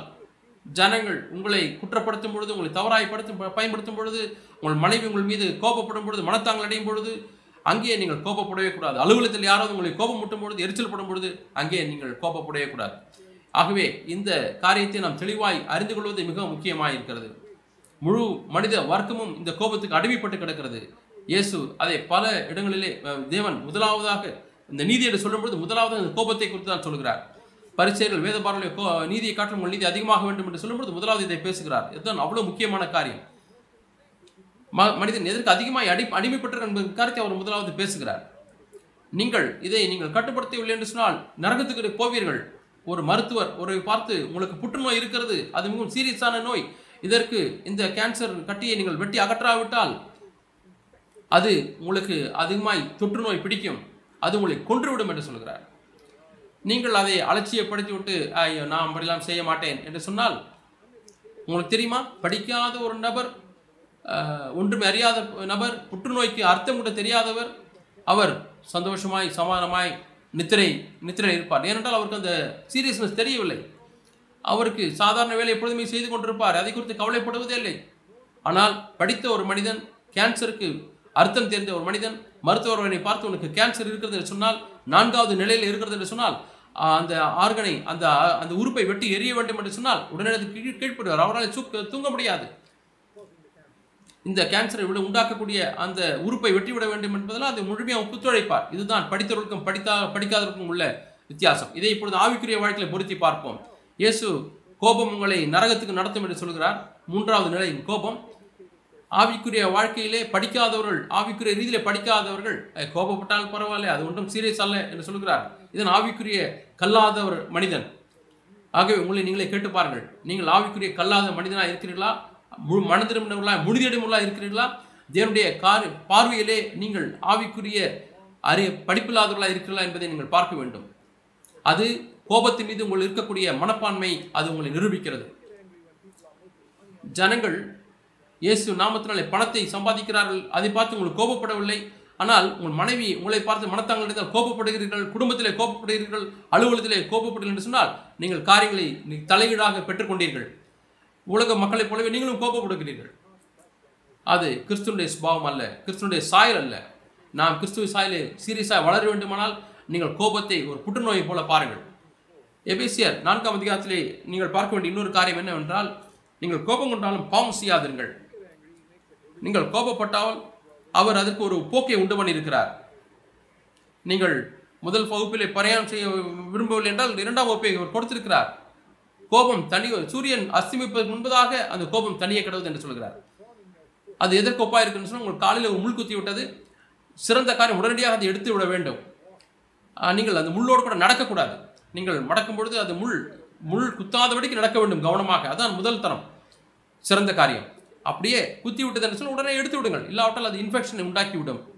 ஜனங்கள் உங்களை குற்றப்படுத்தும் பொழுது உங்களை தவறாய்ப்படுத்தும் பயன்படுத்தும் பொழுது உங்கள் மனைவி உங்கள் மீது கோபப்படும் பொழுது மனத்தாங்கள் அடையும் பொழுது அங்கேயே நீங்கள் கோபப்படவே கூடாது. அலுவலகத்தில் யாராவது உங்களை கோபம் முட்டும் பொழுது எரிச்சல் படும் பொழுது அங்கே நீங்கள் கோபப்படவே கூடாது. ஆகவே இந்த காரியத்தை நாம் தெளிவாய் அறிந்து கொள்வது மிக முக்கியமாக இருக்கிறது. முழு மனித வர்க்கமும் இந்த கோபத்துக்கு அடிமைப்பட்டு கிடக்கிறது. இயேசு அதை பல இடங்களிலே தேவன் முதலாவதாக இந்த நீதி என்று சொல்லும்பொழுது முதலாவது இந்த கோபத்தை குறித்து தான் சொல்கிறார். பரிசெயர்கள் வேத பார்வையை கோ நீதியை காட்டும் நீதி அதிகமாக வேண்டும் என்று சொல்லும்பொழுது முதலாவது இதை பேசுகிறார். இதுதான் அவ்வளோ முக்கியமான காரியம். ம- மனிதன் எதற்கு அதிகமாக அடி அடிமைப்பட்டிருக்க என்பது காரியத்தை அவர் முதலாவது பேசுகிறார். நீங்கள் இதை நீங்கள் கட்டுப்படுத்தவில்லை என்று சொன்னால் நரகத்துக்கு போவீர்கள். ஒரு மருத்துவர் ஒரு பார்த்து உங்களுக்கு புற்றுநோய் இருக்கிறது அது மிகவும் சீரியஸான நோய். இதற்கு இந்த கேன்சர் கட்டியை நீங்கள் வெட்டி அகற்றாவிட்டால் அது உங்களுக்கு அதிகமாய் தொற்று நோய் பிடிக்கும். அது உங்களை கொன்றுவிடும் என்று சொல்கிறார். நீங்கள் அதை அலட்சியப்படுத்தி விட்டு ஐயோ நான் அப்படிலாம் செய்ய மாட்டேன் என்று சொன்னால் உங்களுக்கு தெரியுமா? படிக்காத ஒரு நபர் ஒன்றுமே அறியாத நபர் புற்றுநோய்க்கு அர்த்தம் கூட தெரியாதவர் அவர் சந்தோஷமாய் சமாதானமாய் நித்திரை நித்திரை இருப்பார். ஏனென்றால் அவருக்கு அந்த சீரியஸ்னஸ் தெரியவில்லை. அவருக்கு சாதாரண வேலை எப்பொழுதுமே செய்து கொண்டிருப்பார். அதை குறித்து கவலைப்படுவதே இல்லை. ஆனால் படித்த ஒரு மனிதன் கேன்சருக்கு அர்த்தம் தெரிந்த ஒரு மனிதன் மருத்துவர்களை பார்த்து உனக்கு கேன்சர் இருக்கிறது என்று சொன்னால் நான்காவது நிலையில் இருக்கிறது என்று சொன்னால் அந்த ஆர்கனை அந்த அந்த உறுப்பை வெட்டி எரிய வேண்டும் என்று சொன்னால் உடனே அதுக்கு கீழ்ப்படுவார். அவரால் தூக்க தூங்க முடியாது. இந்த கேன்சரை விட உண்டாக்கக்கூடிய அந்த உறுப்பை வெட்டிவிட வேண்டும் என்பதால் அதை முழுமையாக ஒத்துழைப்பார் இதுதான் படித்தவர்களுக்கும் படித்தா படிக்காதவர்களுக்கும் உள்ள வித்தியாசம். இதை இப்பொழுது ஆவிக்குரிய வாழ்க்கையில் பொருத்தி பார்ப்போம். இயேசு கோபம் உங்களை நரகத்துக்கு நடத்தும் என்று சொல்கிறார். மூன்றாவது நிலை கோபம். ஆவிக்குரிய வாழ்க்கையிலே படிக்காதவர்கள் ஆவிக்குரிய ரீதியிலே படிக்காதவர்கள் கோபப்பட்டாலும் கோபப்பட்டால் பரவாயில்ல அது ஒன்றும் சீரியஸ் அல்ல என்று சொல்கிறார். இதன் ஆவிக்குரிய கல்லாதவர் மனிதன். ஆகவே உங்களை நீங்களே கேட்டு பாருங்கள். நீங்கள் ஆவிக்குரிய கல்லாத மனிதனாக இருக்கிறீர்களா? முழு மனதிரும்புள்ளா முடிதிடமுள்ளா இருக்கிறீர்களா? தேவனுடைய கார் பார்வையிலே நீங்கள் ஆவிக்குரிய அறிய படிப்பில்லாதவர்களாக இருக்கிறீர்களா என்பதை நீங்கள் பார்க்க வேண்டும். அது கோபத்தின் மீது உங்கள் இருக்கக்கூடிய மனப்பான்மை அது உங்களை நிரூபிக்கிறது. ஜனங்கள் இயேசு நாமத்தினாலே பணத்தை சம்பாதிக்கிறார்கள் அதை பார்த்து உங்களுக்கு கோபப்படவில்லை. ஆனால் உங்கள் மனைவி உங்களை பார்த்து மனத்தாங்களிடத்தில் கோபப்படுகிறீர்கள் குடும்பத்திலே கோபப்படுகிறீர்கள் அலுவலகத்திலே கோபப்படுகிறீர்கள் என்று சொன்னால் நீங்கள் காரியங்களை தலையீடாக பெற்றுக்கொண்டீர்கள். உலக மக்களைப் போலவே நீங்களும் கோபப்படுகிறீர்கள். அது கிறிஸ்துவனுடைய சுபாவம் அல்ல கிறிஸ்துவனுடைய சாயல் அல்ல. நாம் கிறிஸ்துவ சாயலை சீரியஸாக வளர வேண்டுமானால் நீங்கள் கோபத்தை ஒரு புற்றுநோயை போல பாருங்கள். எபேசியர் நான்காம் அதிகாரத்திலே நீங்கள் பார்க்க வேண்டிய இன்னொரு காரியம் என்னவென்றால் நீங்கள் கோபம் கொண்டாலும் பாவம் செய்யாதீர்கள் நீங்கள் கோபப்பட்டால் அவர் அதற்கு ஒரு போக்கை உண்டு பண்ணியிருக்கிறார். நீங்கள் முதல் வகுப்பிலே பிரயாணம் செய்ய விரும்பவில்லை என்றால் இரண்டாம் வகுப்பை அவர் கொடுத்திருக்கிறார். கோபம் தனி சூரியன் அஸ்தமிப்பதற்கு முன்பதாக அந்த கோபம் தனியே கிடவுது என்று சொல்கிறார். அது எதற்கு ஒப்பா இருக்குன்னு சொன்னால் உங்கள் காலையில் ஒரு முள் குத்தி விட்டது சிறந்த காரியம் உடனடியாக அதை எடுத்து விட வேண்டும். நீங்கள் அந்த முள்ளோடு கூட நடக்கக்கூடாது. நீங்கள் மடக்கும் பொழுது அது முள் முள் குத்தாதபடிக்கு நடக்க வேண்டும் கவனமாக. அதான் முதல் தரம். சிறந்த காரியம். அப்படியே குத்தி விட்டது என்று சொன்னால் உடனே எடுத்து விடுங்கள். இல்லாவிட்டால் அது இன்ஃபெக்ஷனை உண்டாக்கி விடும்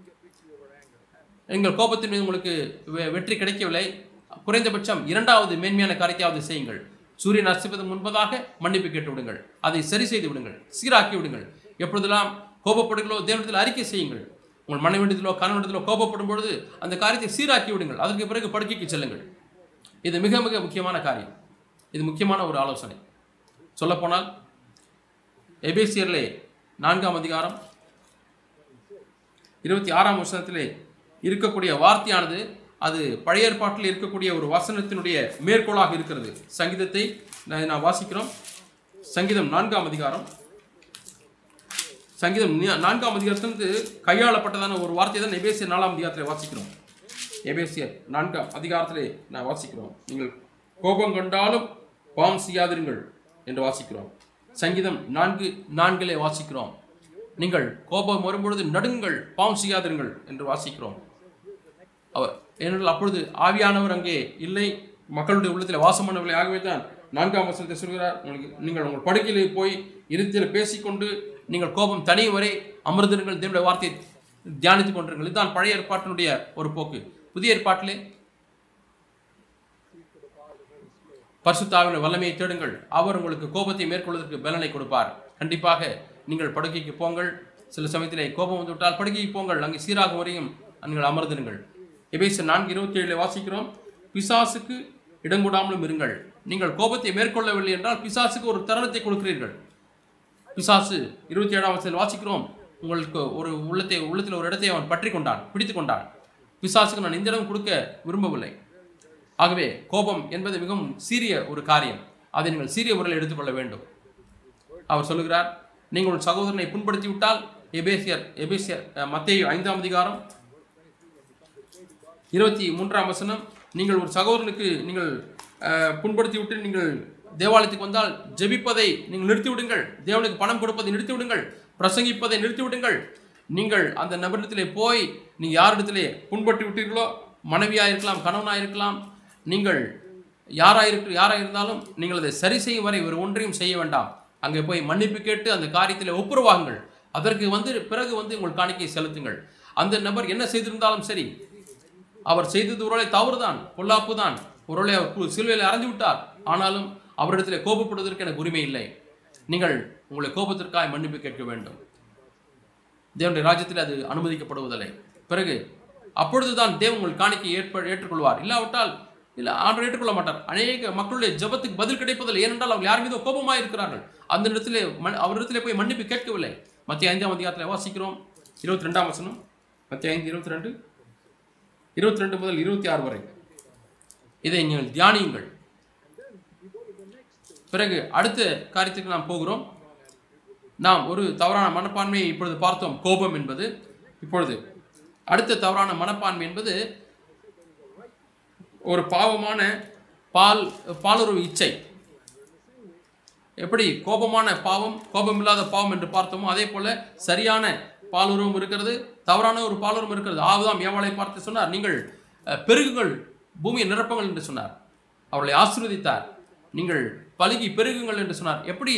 எங்கள் கோபத்தின் மீது உங்களுக்கு வெ- வெற்றி கிடைக்கவில்லை. குறைந்தபட்சம் இரண்டாவது மேன்மையான காரியத்தையாவது செய்யுங்கள். சூரியன் அஸ்திப்பதற்கு முன்பதாக மன்னிப்பு கேட்டு விடுங்கள் அதை சரி செய்து விடுங்கள். சீராக்கி விடுங்கள். எப்பொழுதெல்லாம் கோபப்படுங்களோ தேவனத்தில் அறிக்கை செய்யுங்கள். உங்கள் மனைவிடத்திலோ கணவனிடத்திலோ கோபப்படும் பொழுது அந்த காரியத்தை சீராக்கி விடுங்கள். அதற்கு பிறகு படுக்கைக்கு செல்லுங்கள். இது மிக மிக முக்கியமான காரியம். இது முக்கியமான ஒரு ஆலோசனை. சொல்லப்போனால் எபேசியர்லே நான்காம் அதிகாரம் இருபத்தி ஆறாம் வருஷத்திலே இருக்கக்கூடிய வார்த்தையானது அது பழைய ஏற்பாட்டில் இருக்கக்கூடிய ஒரு வசனத்தினுடைய மேற்கோளாக இருக்கிறது. சங்கீதத்தை நான் வாசிக்கிறோம். சங்கீதம் நான்காம் அதிகாரம். சங்கீதம் நான்காம் அதிகாரத்திலிருந்து கையாளப்பட்டதான ஒரு வார்த்தை தான் எபேசியர் நாலாம் அதிகாரத்தில் வாசிக்கிறோம். எபேசியர் நான்காம் அதிகாரத்திலே நான் வாசிக்கிறோம். நீங்கள் கோபம் கொண்டாலும் பாவம் செய்யாதிருங்கள் என்று வாசிக்கிறோம். சங்கீதம் நான்கு நான்கிலே வாசிக்கிறோம். நீங்கள் கோபம் வரும்பொழுது நடுங்கள் பாவம் செய்யாதிருங்கள் என்று வாசிக்கிறோம். அவர் ஏனென்றால் அப்பொழுது ஆவியானவர் அங்கே இல்லை. மக்களுடைய உள்ளத்தில் வாசமானவர்களை ஆகவே தான் நான்காம் வசனத்தை சொல்கிறார். உங்களுக்கு நீங்கள் உங்கள் படுக்கையிலே போய் இருத்தில் பேசிக்கொண்டு நீங்கள் கோபம் தனியும் வரை அமர்ந்திருங்கள் தேவனுடைய வார்த்தையை தியானித்துக் கொண்டிருங்கள். இதுதான் பழைய ஏற்பாட்டினுடைய ஒரு போக்கு. புதிய ஏற்பாட்டிலே பரிசுத்தாவின் வல்லமையை தேடுங்கள். அவர் உங்களுக்கு கோபத்தை மேற்கொள்வதற்கு பலனை கொடுப்பார். கண்டிப்பாக நீங்கள் படுக்கைக்கு போங்கள். சில சமயத்திலே கோபம் வந்துவிட்டால் படுக்கைக்கு போங்கள். அங்கே சீராகும் வரையும் நீங்கள் அமர்ந்திருங்கள். எபேசு நான்கு இருபத்தி ஏழில் வாசிக்கிறோம். பிசாசுக்கு இடங்கூடாமலும் இருங்கள். நீங்கள் கோபத்தை மேற்கொள்ளவில்லை என்றால் பிசாசுக்கு ஒரு தருணத்தை கொடுக்கிறீர்கள். பிசாசு இருபத்தி ஏழாம் வசதியில் வாசிக்கிறோம். உங்களுக்கு ஒரு உள்ளத்தை உள்ளத்தில் ஒரு இடத்தை அவன் பற்றி கொண்டான் பிடித்து கொண்டான். பிசாசுக்கு நான் இந்த இடம் கொடுக்க விரும்பவில்லை. ஆகவே கோபம் என்பது மிகவும் சீரிய ஒரு காரியம். அதை நீங்கள் சீரிய முறையில் எடுத்துக்கொள்ள வேண்டும். அவர் சொல்லுகிறார் நீங்கள் உன் சகோதரனை புண்படுத்தி விட்டால் எபேசியர் எபேசியர் மத்திய ஐந்தாம் அதிகாரம் இருபத்தி மூன்றாம் வசனம் நீங்கள் ஒரு சகோதரனுக்கு நீங்கள் புண்படுத்தி விட்டு நீங்கள் தேவாலயத்துக்கு வந்தால் ஜெபிப்பதை நீங்கள் நிறுத்திவிடுங்கள். தேவனுக்கு பணம் கொடுப்பதை நிறுத்திவிடுங்கள். பிரசங்கிப்பதை நிறுத்திவிடுங்கள். நீங்கள் அந்த நபரிடத்திலே போய் நீங்கள் யாரிடத்திலே புண்பட்டு விட்டீர்களோ மனைவியாக இருக்கலாம் கணவனாக இருக்கலாம் நீங்கள் யாராக இருக்கு யாராக இருந்தாலும் நீங்கள் அதை சரி செய்யும் வரை ஒரு ஒன்றையும் செய்ய வேண்டாம். அங்கே போய் மன்னிப்பு கேட்டு அந்த காரியத்தில் ஒப்புரவாகுங்கள். அதற்கு வந்து பிறகு வந்து உங்கள் காணிக்கை செலுத்துங்கள். அந்த நபர் என்ன செய்திருந்தாலும் சரி அவர் செய்தது ஒருவேளை தவறுதான் பொல்லாப்பு தான் ஒருவேளை அவர் கு- சிலுவையில் அறைந்து விட்டார். ஆனாலும் அவரிடத்தில் கோபப்படுவதற்கு எனக்கு உரிமை இல்லை. நீங்கள் உங்களை கோபத்திற்காக மன்னிப்பு கேட்க வேண்டும். தேவனுடைய ராஜ்யத்தில் அது அனுமதிக்கப்படுவதில்லை. பிறகு அப்பொழுதுதான் தேவன் உங்கள் காணிக்கை ஏற்ப ஏற்றுக்கொள்வார். இல்லாவிட்டால் இல்லை ஆண்டவர் ஏற்றுக்கொள்ள மாட்டார். அநேக மக்களுடைய ஜெபத்துக்கு பதில் கிடைப்பதில்லை. ஏனென்றால் அவர்கள் யார் மீதோ கோபமாக இருக்கிறார்கள் அந்த இடத்திலே மண் அவரிடத்திலே போய் மன்னிப்பு கேட்கவில்லை. மத்திய ஐந்தாம் அதிகாரத்தில் வாசிக்கிறோம். இருபத்தி ரெண்டாம் வசனம். மத்திய ஐந்து இருபத்தி ரெண்டு. இருபத்தி ரெண்டு முதல் இருபத்தி ஆறு வரை. இதை நீங்கள் தியானியுங்கள். பிறகு அடுத்த காரியத்துக்கு நாம் போகிறோம். நாம் ஒரு தவறான மனப்பான்மையை இப்பொழுது பார்த்தோம். கோபம் என்பது இப்பொழுது. அடுத்த தவறான மனப்பான்மை என்பது ஒரு பாவமான பால் பாலுறவு இச்சை. எப்படி கோபமான பாவம் கோபம் இல்லாத பாவம் என்று பார்த்தோமோ அதே போல சரியான பாலுறவும் இருக்கிறது. தவறான ஒரு பாலரும் இருக்கிறது. ஆவுதாம் ஏவாளை பார்த்து சொன்னார் நீங்கள் பெருகுங்கள் பூமியை நிரப்புங்கள் என்று சொன்னார். அவர்களை ஆசிர்வதித்தார். நீங்கள் பழுகி பெருகுங்கள் என்று சொன்னார். எப்படி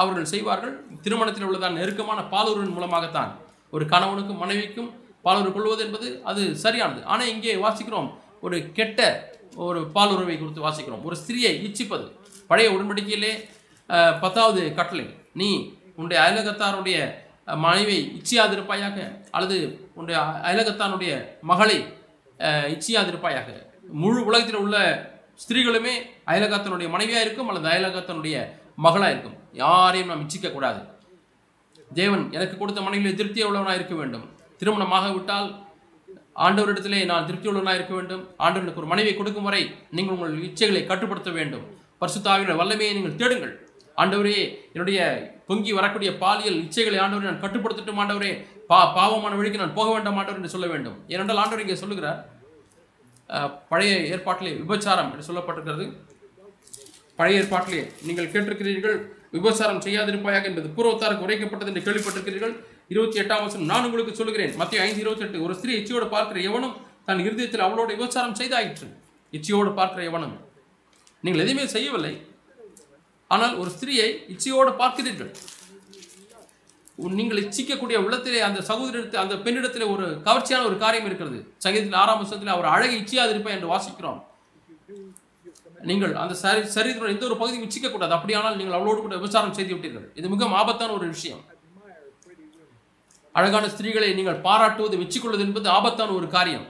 அவர்கள் செய்வார்கள்? திருமணத்தில் உள்ளதான் நெருக்கமான பாலூரின் மூலமாகத்தான். ஒரு கணவனுக்கும் மனைவிக்கும் பாலுறவு கொள்வது என்பது அது சரியானது. ஆனால் இங்கே வாசிக்கிறோம் ஒரு கெட்ட ஒரு பாலுறவை குறித்து வாசிக்கிறோம். ஒரு ஸ்திரியை இச்சிப்பது. பழைய உடன்படிக்கையிலே பத்தாவது கட்டளை நீ உன்னுடைய அயலகத்தாருடைய மனைவி இச்சியாதிருப்பாயாக அல்லது உன்னுடைய அயலகத்தானுடைய மகளை இச்சியாதிருப்பாயாக. முழு உலகத்தில் உள்ள ஸ்திரீகளுமே அயலகத்தனுடைய மனைவியாக இருக்கும் அல்லது அயலகத்தனுடைய மகளாக இருக்கும். யாரையும் நாம் இச்சிக்க கூடாது தேவன் எனக்கு கொடுத்த மனைவியில் திருப்தி உள்ளவனாக இருக்க வேண்டும். திருமணமாக விட்டால் ஆண்டவரிடத்திலே நான் திருப்தி உள்ளவனாக இருக்க வேண்டும். ஆண்டவனுக்கு ஒரு மனைவியை கொடுக்கும் வரை நீங்கள் உங்கள் இச்சைகளை கட்டுப்படுத்த வேண்டும். பரிசுத்தாவின வல்லமையை நீங்கள் தேடுங்கள். ஆண்டவரே என்னுடைய பொங்கி வரக்கூடிய பாலியல் இச்சைகளை ஆண்டவரை நான் கட்டுப்படுத்தட்டும் ஆண்டவரே. பா பாவமான வழிக்கு நான் போக வேண்டாம் ஆண்டவர் என்று சொல்ல வேண்டும். ஏனென்றால் ஆண்டவர் இங்கே சொல்லுகிறார் பழைய ஏற்பாட்டிலே விபச்சாரம் என்று சொல்லப்பட்டிருக்கிறது. பழைய ஏற்பாட்டிலே நீங்கள் கேட்டிருக்கிறீர்கள் விபச்சாரம் செய்யாதிருப்பாயாக என்பது பூர்வத்தாருக்கு உரைக்கப்பட்டது என்று கேள்விப்பட்டிருக்கிறீர்கள். இருபத்தி எட்டாம் வருஷம் நான் உங்களுக்கு சொல்லுகிறேன். மத்திய ஐந்து இருபத்தி எட்டு ஒரு ஸ்திரீ இச்சையோடு பார்க்கிற எவனும் தன் இருதயத்தில் அவளோட விபச்சாரம் செய்தாயிற்று. இச்சையோடு பார்க்கிற எவனும். நீங்கள் எதுவுமே செய்யவில்லை. ஆனால் ஒரு ஸ்திரியை இச்சையோடு பார்க்கிறீர்கள். உன் நீங்கள் இச்சிக்கக்கூடிய உள்ளத்திலே அந்த சகோதரத்தில் அந்த பெண்ணிடத்திலே ஒரு கவர்ச்சியான ஒரு காரியம் இருக்கிறது. சங்கீதத்தில் ஆறாம் வருஷத்தில் அவர் அழகை இச்சையாதிருப்பேன் என்று வாசிக்கிறோம். நீங்கள் அந்த சரி சரீரத்தோட எந்த ஒரு பகுதியும் இச்சிக்கக்கூடாது. அப்படியானால் நீங்கள் அவளோடு கூட விபச்சாரம் செய்து விட்டீர்கள். இது மிக ஆபத்தான ஒரு விஷயம். அழகான ஸ்திரீகளை நீங்கள் பாராட்டுவது மெச்சிக்கொள்வது என்பது ஆபத்தான ஒரு காரியம்.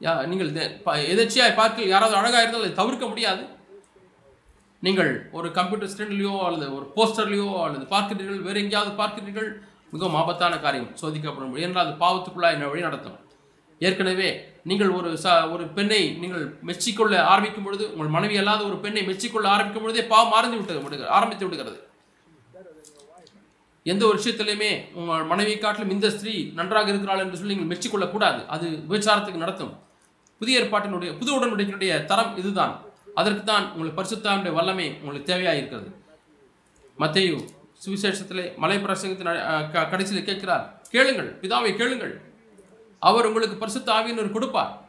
யா- நீங்கள் எதர்ச்சியாக பார்க்க யாராவது அழகாக இருந்தால் அதை தவிர்க்க முடியாது. நீங்கள் ஒரு கம்ப்யூட்டர் ஸ்டாண்ட்லையோ அல்லது ஒரு போஸ்டர்லையோ அல்லது பார்க்கிறீர்கள் வேறு எங்கேயாவது பார்க்கிறீர்கள் மிகவும் ஆபத்தான காரியம் சோதிக்கப்படும் என்றால் அது பாவத்துக்குள்ளாக என்ன வழி நடத்தும். ஏற்கனவே நீங்கள் ஒரு ச ஒரு பெண்ணை நீங்கள் மெச்சிக்கொள்ள ஆரம்பிக்கும் பொழுது உங்கள் மனைவி அல்லாத ஒரு பெண்ணை மெச்சிக்கொள்ள ஆரம்பிக்கும் பொழுதே பாவம் ஆரம்பி விட்டு ஆரம்பித்து விடுகிறது. எந்த ஒரு விஷயத்திலையுமே உங்கள் மனைவி காட்டிலும் இந்த ஸ்திரீ நன்றாக இருக்கிறாள் என்று சொல்லி நீங்கள் மெச்சிக்கொள்ளக்கூடாது. அது விபச்சாரத்துக்கு நடத்தும். புதிய ஏற்பாட்டினுடைய புது உடன்படிக்கையினுடைய தரம் இதுதான். அதற்கு தான் உங்களுக்கு பரிசுத்தாவுடைய வல்லமை உங்களுக்கு தேவையாக இருக்கிறது மத்தையு சுவிசேஷத்திலே மலை பிரசங்கத்தின் க- கடைசியில் கேட்கிறார் கேளுங்கள் பிதாவை கேளுங்கள். அவர் உங்களுக்கு பரிசுத்த ஆவியினர் கொடுப்பார்.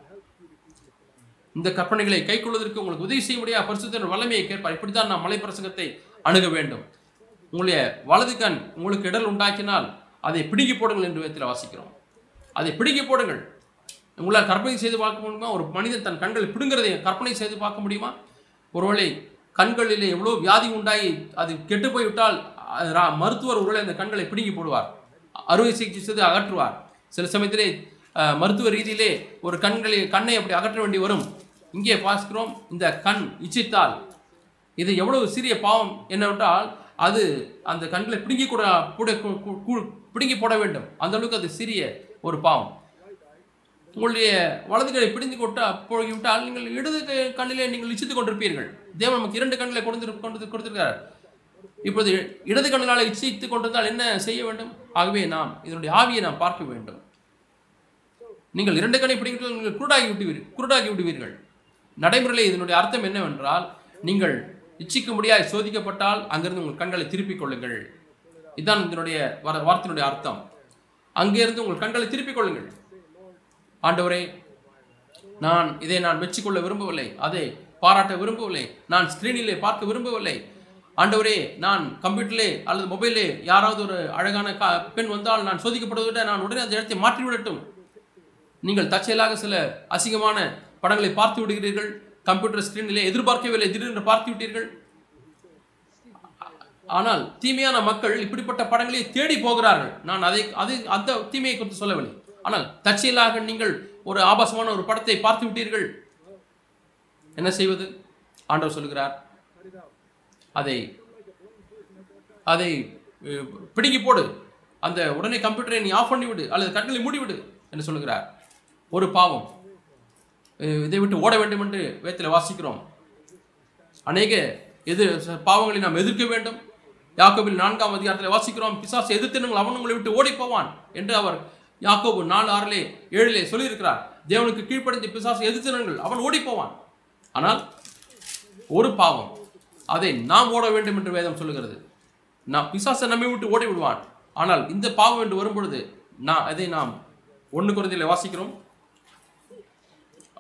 இந்த கற்பனைகளை கைக்கொள்வதற்கு உங்களுக்கு உதவி செய்ய முடியாது பரிசுத்தின் வல்லமையை கேட்பார். இப்படித்தான் நான் மலை பிரசங்கத்தை அணுக வேண்டும். உங்களுடைய வலது கண் உங்களுக்கு இடல் உண்டாக்கினால் அதை பிடுங்கி போடுங்கள் என்று விதத்தில் வாசிக்கிறோம். அதை பிடுங்கி போடுங்கள். உங்களால் கற்பனை செய்து பார்க்க முடியுமா? ஒரு மனிதன் தன் கண்களை பிடுங்கிறதை கற்பனை செய்து பார்க்க முடியுமா? ஒருவேளை கண்களிலே எவ்வளோ வியாதி உண்டாகி அது கெட்டு போய்விட்டால் மருத்துவர் ஒருவேளை அந்த கண்களை பிடுங்கி போடுவார் அறுவை சிகிச்சை செய்து அகற்றுவார். சில சமயத்திலே மருத்துவ ரீதியிலே ஒரு கண்களை கண்ணை அப்படி அகற்ற வேண்டி வரும். இங்கே பார்க்கிறோம் இந்த கண் இச்சித்தால் இது எவ்வளவு சிறிய பாவம் என்னவென்றால் அது அந்த கண்களை பிடுங்கி கூட கூட பிடுங்கி போட வேண்டும். அந்த அளவுக்கு அது சிறிய ஒரு பாவம். உங்களுடைய வலது கை பிடிந்து கொட்ட போய்விட்டால் நீங்கள் இடது கண்ணிலே நீங்கள் இச்சித்துக் கொண்டிருப்பீர்கள். தேவன் நமக்கு இரண்டு கண்களை கொடுத்து கொண்டு கொடுத்திருக்கிறார். இப்பொழுது இடது கண்ணினால இச்சித்துக் கொண்டிருந்தால் என்ன செய்ய வேண்டும்? ஆகவே நாம் இதனுடைய ஆவியை நாம் பார்க்க வேண்டும். நீங்கள் இரண்டு கண்ணை பிடிக்கிட்டு நீங்கள் குருடாகி விடுவீர்கள் குருடாகி விடுவீர்கள். நடைமுறையில் இதனுடைய அர்த்தம் என்னவென்றால் நீங்கள் இச்சிக்கும்படியாய் சோதிக்கப்பட்டால் அங்கிருந்து உங்கள் கண்களை திருப்பிக் கொள்ளுங்கள். இதுதான் இதனுடைய வர வார்த்தையினுடைய அர்த்தம். அங்கிருந்து உங்கள் கண்களை திருப்பிக் கொள்ளுங்கள். ஆண்டவரே நான் இதை நான் மெச்சிக்கொள்ள விரும்பவில்லை. அதை பாராட்ட விரும்பவில்லை. நான் ஸ்கிரீனிலே பார்க்க விரும்பவில்லை. ஆண்டவரே நான் கம்ப்யூட்டர்லே அல்லது மொபைலே யாராவது ஒரு அழகான கா பெண் வந்தால் நான் சோதிக்கப்படுவதை விட நான் உடனே அந்த இடத்தை மாற்றி விடட்டும் நீங்கள் தற்செயலாக சில அசிங்கமான படங்களை பார்த்து விடுகிறீர்கள். கம்ப்யூட்டர் ஸ்கிரீனிலே எதிர்பார்க்கவில்லை. திடீரென்று பார்த்து விட்டீர்கள். ஆனால் தீமையான மக்கள் இப்படிப்பட்ட படங்களை தேடி போகிறார்கள். நான் அதை அது அந்த தீமையை குறித்து சொல்லவில்லை. ஆனால் தற்செயலாக நீங்கள் ஒரு ஆபாசமான ஒரு படத்தை பார்த்து விட்டீர்கள். என்ன செய்வது? ஆண்டவர் சொல்லுகிறார் அதை அதை பிடுங்கி போடு. அந்த உடனே கம்ப்யூட்டரை நீ ஆஃப் பண்ணிவிடு அல்லது கண்களை மூடிவிடு என்று சொல்லுகிறார். ஒரு பாவம். இதை விட்டு ஓட வேண்டும் என்று வேத்தில் வாசிக்கிறோம். அநேக எது பாவங்களை நாம் எதிர்க்க வேண்டும். யாக்கோபில் நான்காம் அதிகாரத்தில் வாசிக்கிறோம் பிசாசு எதிர்த்து நீங்கள் அவன் உங்களை விட்டு ஓடி போவான் என்று அவர் யாக்கோபு நாலு ஆறிலே ஏழிலே சொல்லியிருக்கிறார் தேவனுக்கு கீழ்ப்படைந்து பிசாசு எதிர்த்து அவன் ஓடி போவான் ஆனால் ஒரு பாவம் அதை நாம் ஓட வேண்டும் என்று வேதம் சொல்லுகிறது. நான் பிசாசை நம்மை விட்டு ஓடி விடுவான் ஆனால் இந்த பாவம் என்று வரும்பொழுது நான் அதை நாம் ஒன்று குறைந்தில வாசிக்கிறோம்.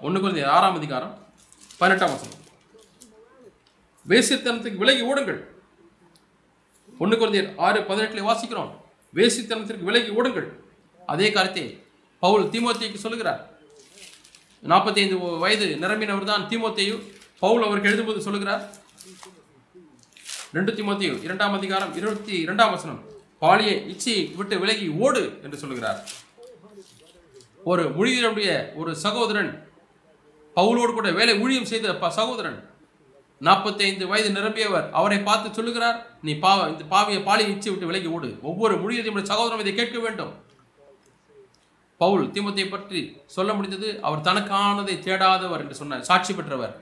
ஒன்று குறைந்த ஆறாம் அதிகாரம் பதினெட்டாம் வசனம். வேசித்தனத்துக்கு விலகி ஓடுங்கள். ஒன்று குறைந்தர் ஆறு பதினெட்டுல வாசிக்கிறோம். வேசித்தனத்திற்கு விலகி ஓடுங்கள். அதே காலத்தை பவுல் தீமோத்தேயுக்கு சொல்லுகிறார். நாற்பத்தி ஐந்து வயது நிரம்பினவர் தான் தீமோத்தேயு. பவுல் அவருக்கு எழுதும்போது சொல்லுகிறார். ரெண்டு தீமோத்தேயு இரண்டாம் அதிகாரம் இருபத்தி இரண்டாம் வசனம். பாலிய இச்சையை விட்டு விலகி ஓடு என்று சொல்லுகிறார். ஒரு மொழியினுடைய ஒரு சகோதரன் பவுலோடு கூட வேலை ஊழியம் செய்த ப- சகோதரன் நாற்பத்தைந்து வயது நிரம்பியவர் அவரை பார்த்து சொல்லுகிறார் நீ பாவ இந்த பாவிய பாலியை இச்சை விட்டு விலகி ஓடு. ஒவ்வொரு மொழியதையும் சகோதரன் இதை கேட்க வேண்டும். பவுல் திமுத்தை பற்றி சொல்ல முடிந்தது அவர் தனக்கானதை தேடாதவர் என்று சொன்னார் சாட்சி பெற்றவர்.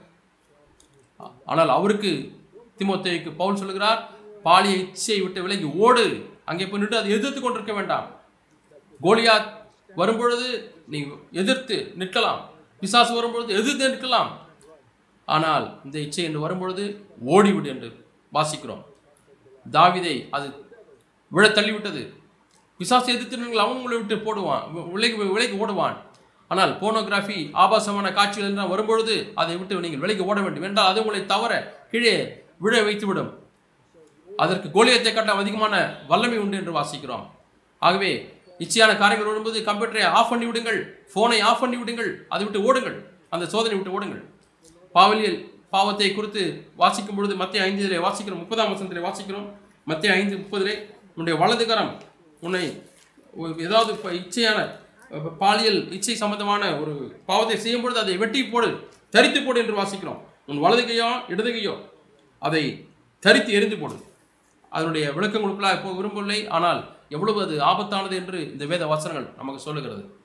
ஆனால் அவருக்கு திமுத்தைக்கு பவுல் சொல்லுகிறார் பாலிய இச்சையை விட்டு விலகி ஓடு அங்கே போய் நின்று அதை எதிர்த்து கொண்டிருக்க வேண்டாம். கோலியா வரும்பொழுது நீ எதிர்த்து நிற்கலாம். பிசாசு வரும்பொழுது எதிர்த்து நிற்கலாம். ஆனால் இந்த இச்சை என்று வரும்பொழுது ஓடிவிடு என்று வாசிக்கிறோம். தாவிதை அது விழ தள்ளிவிட்டது. விசாசி எதிர்த்து நீங்கள் அவன் உங்களை விட்டு போடுவான் விலைக்கு விலைக்கு ஓடுவான். ஆனால் போனோகிராஃபி ஆபாசமான காட்சிகள் எல்லாம் வரும்பொழுது அதை விட்டு நீங்கள் விலைக்கு ஓட வேண்டும் என்றால் அது உங்களை தவற கீழே விழ வைத்துவிடும். அதற்கு கோலியத்தை காட்ட அதிகமான வல்லமை உண்டு என்று வாசிக்கிறோம். ஆகவே நிச்சயான காரியங்கள் வரும்போது கம்ப்யூட்டரை ஆஃப் பண்ணி விடுங்கள் ஃபோனை ஆஃப் பண்ணி விடுங்கள் அதை விட்டு ஓடுங்கள் அந்த சோதனை விட்டு ஓடுங்கள். பாவலியல் பாவத்தை குறித்து வாசிக்கும் பொழுது மத்திய ஐந்திலே வாசிக்கிறோம் முப்பதாம் வசனத்திலே வாசிக்கிறோம். மத்திய ஐந்து முப்பதிலே உன்னுடைய வலதுகரம் உன்னை ஏதாவது இப்போ இச்சையான பாலியல் இச்சை சம்பந்தமான ஒரு பாவத்தை செய்யும் பொழுது அதை வெட்டி போடு தரித்து போடு என்று வாசிக்கிறோம். உன் வலது கையோ இடது கையோ அதை தரித்து எரிந்து போடு. அதனுடைய விளக்கங்களுக்குள்ளா இப்போ விரும்பவில்லை. ஆனால் எவ்வளவு அது ஆபத்தானது என்று இந்த வேத வசனங்கள் நமக்கு சொல்லுகிறது.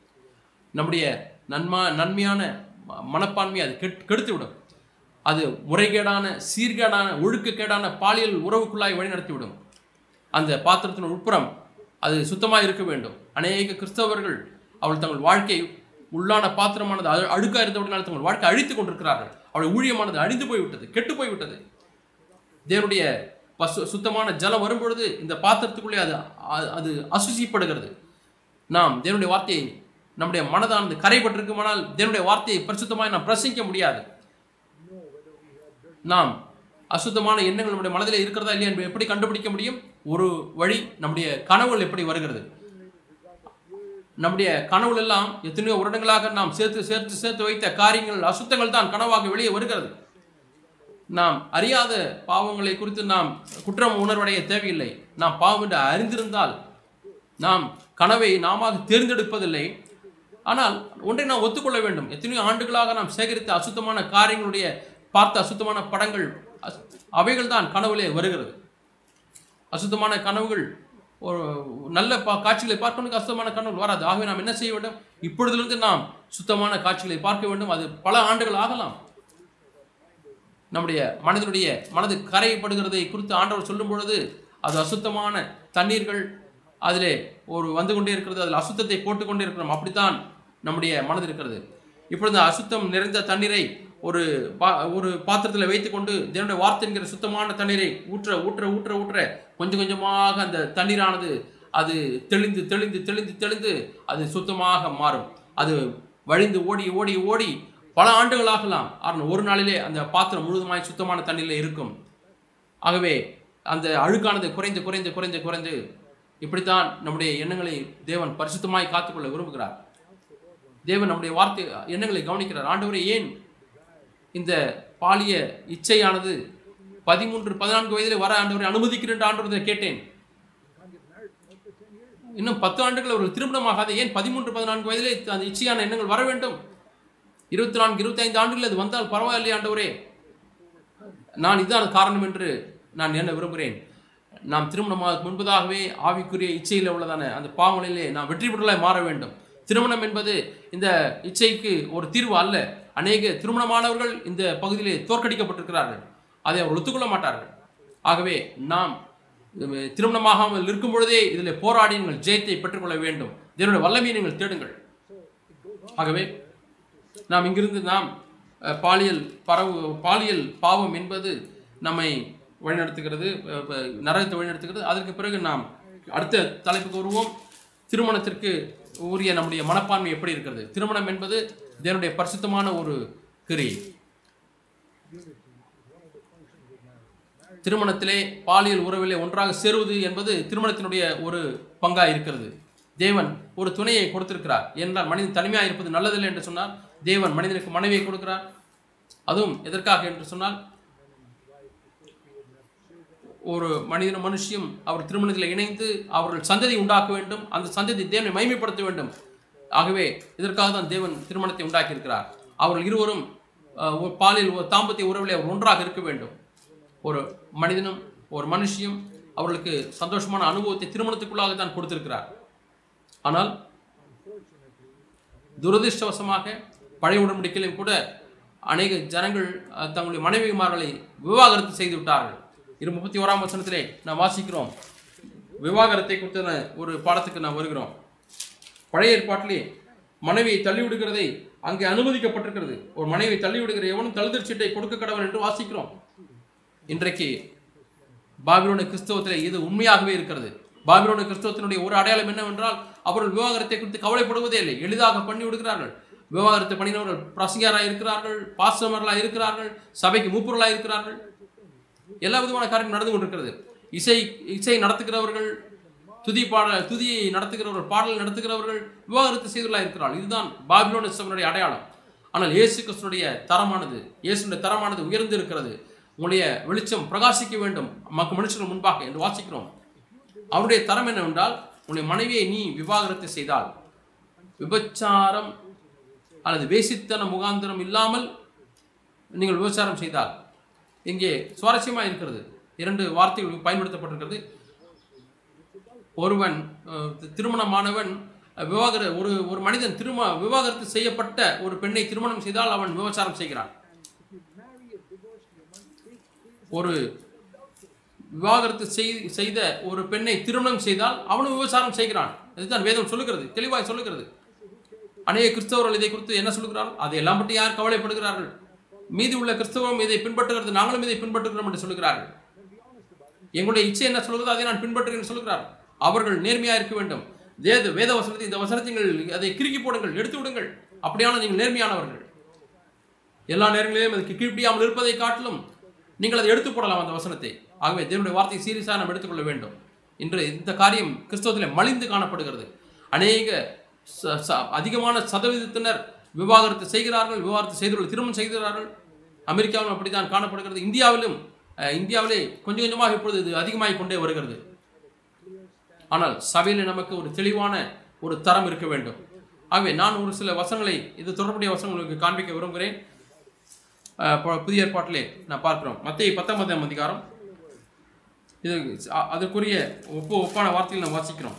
நம்முடைய நன்மா நன்மையான ம- மனப்பான்மையை அது கெட் கெடுத்து விடும் அது முறைகேடான சீர்கேடான ஒழுக்கக்கேடான பாலியல் உறவுக்குள்ளாய் வழிநடத்திவிடும். அந்த பாத்திரத்தின் உட்புறம் அது சுத்தமாக இருக்க வேண்டும். அநேக கிறிஸ்தவர்கள் அவள் தங்கள் வாழ்க்கை உள்ளான பாத்திரமானது அழு அழுக்காக இருந்தவுடனால் தங்கள் வாழ்க்கை அழித்து கொண்டிருக்கிறார்கள். அவள் ஊழியமானது அழிந்து போய்விட்டது கெட்டு போய்விட்டது. தேவனுடைய பசு சுத்தமான ஜலம் வரும்பொழுது இந்த பாத்திரத்துக்குள்ளே அது அது அசுசிப்படுகிறது. நாம் தேவனுடைய வார்த்தையை நம்முடைய மனதானது கரைப்பட்டிருக்குமானால் தேவனுடைய வார்த்தையை பரிசுத்தமாக நாம் பிரசங்கிக்க முடியாது. நாம் அசுத்தமான எண்ணங்கள் நம்முடைய மனதில் இருக்கிறதா இல்லையா என்பதை எப்படி கண்டுபிடிக்க முடியும்? ஒரு வழி நம்முடைய கனவுகள் எப்படி வருகிறது? நம்முடைய கனவுகள் எல்லாம் எத்தனையோ வருடங்களாக நாம் சேர்த்து சேர்த்து சேர்த்து வைத்த காரியங்கள் அசுத்தங்கள் தான் கனவாக வெளியே வருகிறது. நாம் அறியாத பாவங்களை குறித்து நாம் குற்றம் உணர்வடைய தேவையில்லை. நாம் பாவம் என்று அறிந்திருந்தால் நாம் கனவை நாம தேர்ந்தெடுப்பதில்லை. ஆனால் ஒன்றை நாம் ஒத்துக்கொள்ள வேண்டும். எத்தனையோ ஆண்டுகளாக நாம் சேகரித்த அசுத்தமான காரியங்களுடைய பார்த்த அசுத்தமான படங்கள் அஸ்- அவைகள் தான் கனவுலே வருகிறது. அசுத்தமான கனவுகள் ஒரு நல்ல பா காட்சிகளை பார்க்கணும் அசுத்தமான கனவுகள் வராது. ஆகவே நாம் என்ன செய்ய வேண்டும்? இப்பொழுதிலிருந்து நாம் சுத்தமான காட்சிகளை பார்க்க வேண்டும். அது பல ஆண்டுகள் ஆகலாம். நம்முடைய மனதினுடைய மனது கரைப்படுகிறதை குறித்து ஆண்டவர் சொல்லும் பொழுது அது அசுத்தமான தண்ணீர்கள் அதிலே ஒரு வந்து கொண்டே இருக்கிறது. அதில் அசுத்தத்தை போட்டுக்கொண்டே இருக்கிறோம். அப்படித்தான் நம்முடைய மனது இருக்கிறது. இப்பொழுது அசுத்தம் நிறைந்த தண்ணீரை ஒரு பா ஒரு பாத்திரத்தில் வைத்துக்கொண்டு தேவனுடைய வார்த்தை என்கிற சுத்தமான தண்ணீரை ஊற்ற ஊற்ற ஊற்ற ஊற்ற கொஞ்சம் கொஞ்சமாக அந்த தண்ணீரானது அது தெளிந்து தெளிந்து தெளிந்து தெளிந்து அது சுத்தமாக மாறும். அது வழிந்து ஓடி ஓடி ஓடி பல ஆண்டுகளாகலாம். ஆனால் ஒரு நாளிலே அந்த பாத்திரம் முழுதுமாய் சுத்தமான தண்ணீரில் இருக்கும். ஆகவே அந்த அழுக்கானது குறைந்து குறைந்து குறைந்து குறைந்து இப்படித்தான் நம்முடைய எண்ணங்களை தேவன் பரிசுத்தமாய் காத்துக்கொள்ள விரும்புகிறார். தேவன் நம்முடைய வார்த்தை எண்ணங்களை கவனிக்கிறார். ஆண்டவரை ஏன் இந்த பாலிய இச்சையானது பதிமூன்று பதினான்கு வயதிலே வர ஆண்டவரை அனுமதிக்கிறேன் ஆண்டவரை கேட்டேன். இன்னும் பத்து ஆண்டுகள் அவர்கள் திருமணமாகாத ஏன் பதிமூன்று பதினான்கு வயதிலே அந்த இச்சையான எண்ணங்கள் வர வேண்டும்? இருபத்தி நான்கு இருபத்தி ஐந்து ஆண்டுகள் அது வந்தால் பரவாயில்லை ஆண்டவரே. நான் இதுதான் காரணம் என்று நான் என்ன விரும்புகிறேன்? நாம் திருமணமாக முன்பதாகவே ஆவிக்குரிய இச்சையில் உள்ளதான அந்த பாவங்களிலே நாம் வெற்றி பெற்றலாய் மாற வேண்டும். திருமணம் என்பது இந்த இச்சைக்கு ஒரு தீர்வு அல்ல. அநேக திருமணமானவர்கள் இந்த பகுதியிலே தோற்கடிக்கப்பட்டிருக்கிறார்கள். அதை அவர் ஒத்துக்கொள்ள மாட்டார்கள். ஆகவே நாம் திருமணமாகாமல் இருக்கும் பொழுதே இதில் போராடி நீங்கள் ஜெயத்தை பெற்றுக்கொள்ள வேண்டும். இதனுடைய வல்லமையை நீங்கள் தேடுங்கள். ஆகவே நாம் இங்கிருந்து நாம் பாலியல் பரவு பாலியல் பாவம் என்பது நம்மை வழிநடத்துகிறது நரகத்தை வழிநடத்துகிறது. அதற்கு பிறகு நாம் அடுத்த தலைப்புக்கு வருவோம். திருமணத்திற்கு உரிய நம்முடைய மனப்பான்மை எப்படி இருக்கிறது? திருமணம் என்பது தேவனுடைய பரிசுத்தமான ஒரு கிரி. திருமணத்திலே பாலியல் உறவிலே ஒன்றாக சேருவது என்பது திருமணத்தினுடைய ஒரு பங்காக இருக்கிறது. தேவன் ஒரு துணையை கொடுத்திருக்கிறார். என்றால் மனிதன் தனிமையாக இருப்பது நல்லதில்லை என்று சொன்னால் தேவன் மனிதனுக்கு மனைவியை கொடுக்கிறார். அதுவும் எதற்காக என்று சொன்னால் ஒரு மனிதனும் மனுஷியும் அவர் திருமணத்தில் இணைந்து அவர்கள் சந்ததி உண்டாக்க வேண்டும். அந்த சந்ததி தேவனை மைமைப்படுத்த வேண்டும். ஆகவே இதற்காக தான் தேவன் திருமணத்தை உண்டாக்கியிருக்கிறார். அவர்கள் இருவரும் ஒரு பாலியல் ஒரு தாம்பத்திய உறவிலே அவர் ஒன்றாக இருக்க வேண்டும். ஒரு மனிதனும் ஒரு மனுஷியும் அவர்களுக்கு சந்தோஷமான அனுபவத்தை திருமணத்துக்குள்ளாக தான் கொடுத்திருக்கிறார். ஆனால் துரதிர்ஷ்டவசமாக பழைய உடன்படிக்கையிலும் கூட அநேக ஜனங்கள் தங்களுடைய மனைவிமார்களை விவாகரத்து செய்து விட்டார்கள். இரு முப்பத்தி ஓராம் வசனத்திலே நான் வாசிக்கிறோம். விவாகரத்தை குறித்த ஒரு பாடத்துக்கு நான் வருகிறோம். பழைய ஏற்பாட்டிலே மனைவியை தள்ளிவிடுகிறதை அங்கே அனுமதிக்கப்பட்டிருக்கிறது. ஒரு மனைவியை தள்ளிவிடுகிற எவனும் தழுதற் சீட்டை கொடுக்க கடவன் என்று வாசிக்கிறோம். இன்றைக்கு பாபிலோன கிறிஸ்தவத்திலே இது உண்மையாகவே இருக்கிறது. பாபிலோன கிறிஸ்தவத்தினுடைய ஒரு அடையாளம் என்னவென்றால் அவர்கள் விவாகரத்தை குறித்து கவலைப்படுவதே இல்லை. எளிதாக பண்ணி விடுகிறார்கள். விவாகரத்தை பண்ணினவர்கள் பிரசங்கராக இருக்கிறார்கள் பாஸ்டமர்களாக இருக்கிறார்கள் சபைக்கு மூப்பர்களாக இருக்கிறார்கள் எல்லா விதமான காரியம் நடந்து கொண்டிருக்கிறது. இசை இசை நடத்துகிறவர்கள் துதி பாடல் துதியை நடத்துகிறவர்கள் பாடல் நடத்துகிறவர்கள் விவாகரத்து செய்துள்ளா இருக்கிறாள் இதுதான் பாபிலோன் சபையினுடைய அடையாளம். ஆனால் இயேசு கிருஷ்ணனுடைய தரமானது இயேசுடைய தரமானது உயர்ந்து இருக்கிறது. உங்களுடைய வெளிச்சம் பிரகாசிக்க வேண்டும். மக்க மனுஷர்கள் முன்பாக என்று வாசிக்கிறோம். அவருடைய தரம் என்னவென்றால் உன்னுடைய மனைவியை நீ விவாகரத்து செய்தால் விபச்சாரம் அல்லது வேசித்தன முகாந்திரம் இல்லாமல் நீங்கள் விபச்சாரம் செய்தால் இங்கே சுவாரஸ்யமாக இருக்கிறது. இரண்டு வார்த்தைகள் பயன்படுத்தப்பட்டிருக்கிறது. ஒருவன் திருமணமானவன் விவாகர ஒரு ஒரு மனிதன் திரும விவாகரத்து செய்யப்பட்ட ஒரு பெண்ணை திருமணம் செய்தால் அவன் விபச்சாரம் செய்கிறான். ஒரு விவாகரத்து செய்- செய்த ஒரு பெண்ணை திருமணம் செய்தால் அவனும் விபச்சாரம் செய்கிறான். இதுதான் வேதம் சொல்லுகிறது தெளிவாய் சொல்லுகிறது. அநேக கிறிஸ்தவர்கள் இதை குறித்து என்ன சொல்லுகிறார்கள்? அதை எல்லாம் பற்றி யார் கவலைப்படுகிறார்கள்? மீதி உள்ள கிறிஸ்தவம் இதை பின்பற்றுகிறது நாங்களும் இதை பின்பற்றுகிறோம் என்று சொல்கிறார்கள். எங்களுடைய இச்சை என்ன சொல்கிறதோ அதை நான் பின்பற்றுகிறேன் சொல்கிறார். அவர்கள் நேர்மையாக இருக்க வேண்டும். வேத வேத வசனத்தை இந்த வசனத்தை நீங்கள் அதை கிறுக்கி போடுங்கள் எடுத்து விடுங்கள். அப்படியான நீங்கள் நேர்மையானவர்கள். எல்லா நேரங்களிலும் அதுக்கு கீழ்ப்படியாமல் இருப்பதை காட்டிலும் நீங்கள் அதை எடுத்து போடலாம் அந்த வசனத்தை. ஆகவே தேவனுடைய வார்த்தையை சீரியஸாக நாம் எடுத்துக்கொள்ள வேண்டும். இன்று இந்த காரியம் கிறிஸ்தவத்தில் மலிந்து காணப்படுகிறது. அநேக ச- ச- அதிகமான சதவீதத்தினர் விவாகரத்து செய்கிறார்கள் விவாகரத்து செய்துள்ள திருமணம் செய்கிறார்கள். அமெரிக்காவிலும் அப்படித்தான் காணப்படுகிறது. இந்தியாவிலும் இந்தியாவிலே கொஞ்சம் கொஞ்சமாக இப்பொழுது இது அதிகமாகிக் கொண்டே வருகிறது. ஆனால் சபையில் நமக்கு ஒரு தெளிவான ஒரு தரம் இருக்க வேண்டும். ஆகவே நான் ஒரு சில வசனங்களை இது தொடர்புடைய வசனங்களுக்கு காண்பிக்க விரும்புகிறேன். ப- புதிய ஏற்பாட்டிலே நான் பார்க்கிறோம். மத்திய பத்தொன்பதாம் அதிகாரம். இது அதற்குரிய ஒப்பு ஒப்பான வார்த்தையில் நாம் வாசிக்கிறோம்.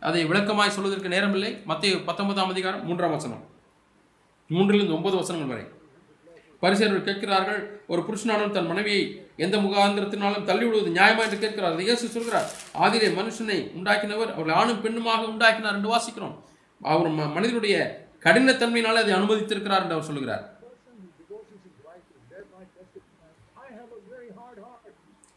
அதை விளக்கமாய் சொல்வதற்கு நேரமில்லை. மத்திய பத்தொன்பதாம் அதிகாரம் மூன்றாம் வசனம். மூன்றிலிருந்து ஒன்பது வசனங்கள் வரை. பரிசேர்கள் கேட்கிறார்கள் ஒரு புருஷனானும் தன் மனைவியை எந்த முகாந்திரத்தினாலும் தள்ளிவிடுவது நியாயமா என்று கேட்கிறார். இயேசு சொல்கிறார் ஆதிலே மனுஷனை உண்டாக்கினவர் அவர் ஆணும் பெண்ணுமாக உண்டாக்கினார் என்று வாசிக்கிறோம். அவர் ம- மனிதனுடைய கடினத்தன்மையினால் அதை அனுமதித்திருக்கிறார் என்று அவர் சொல்கிறார்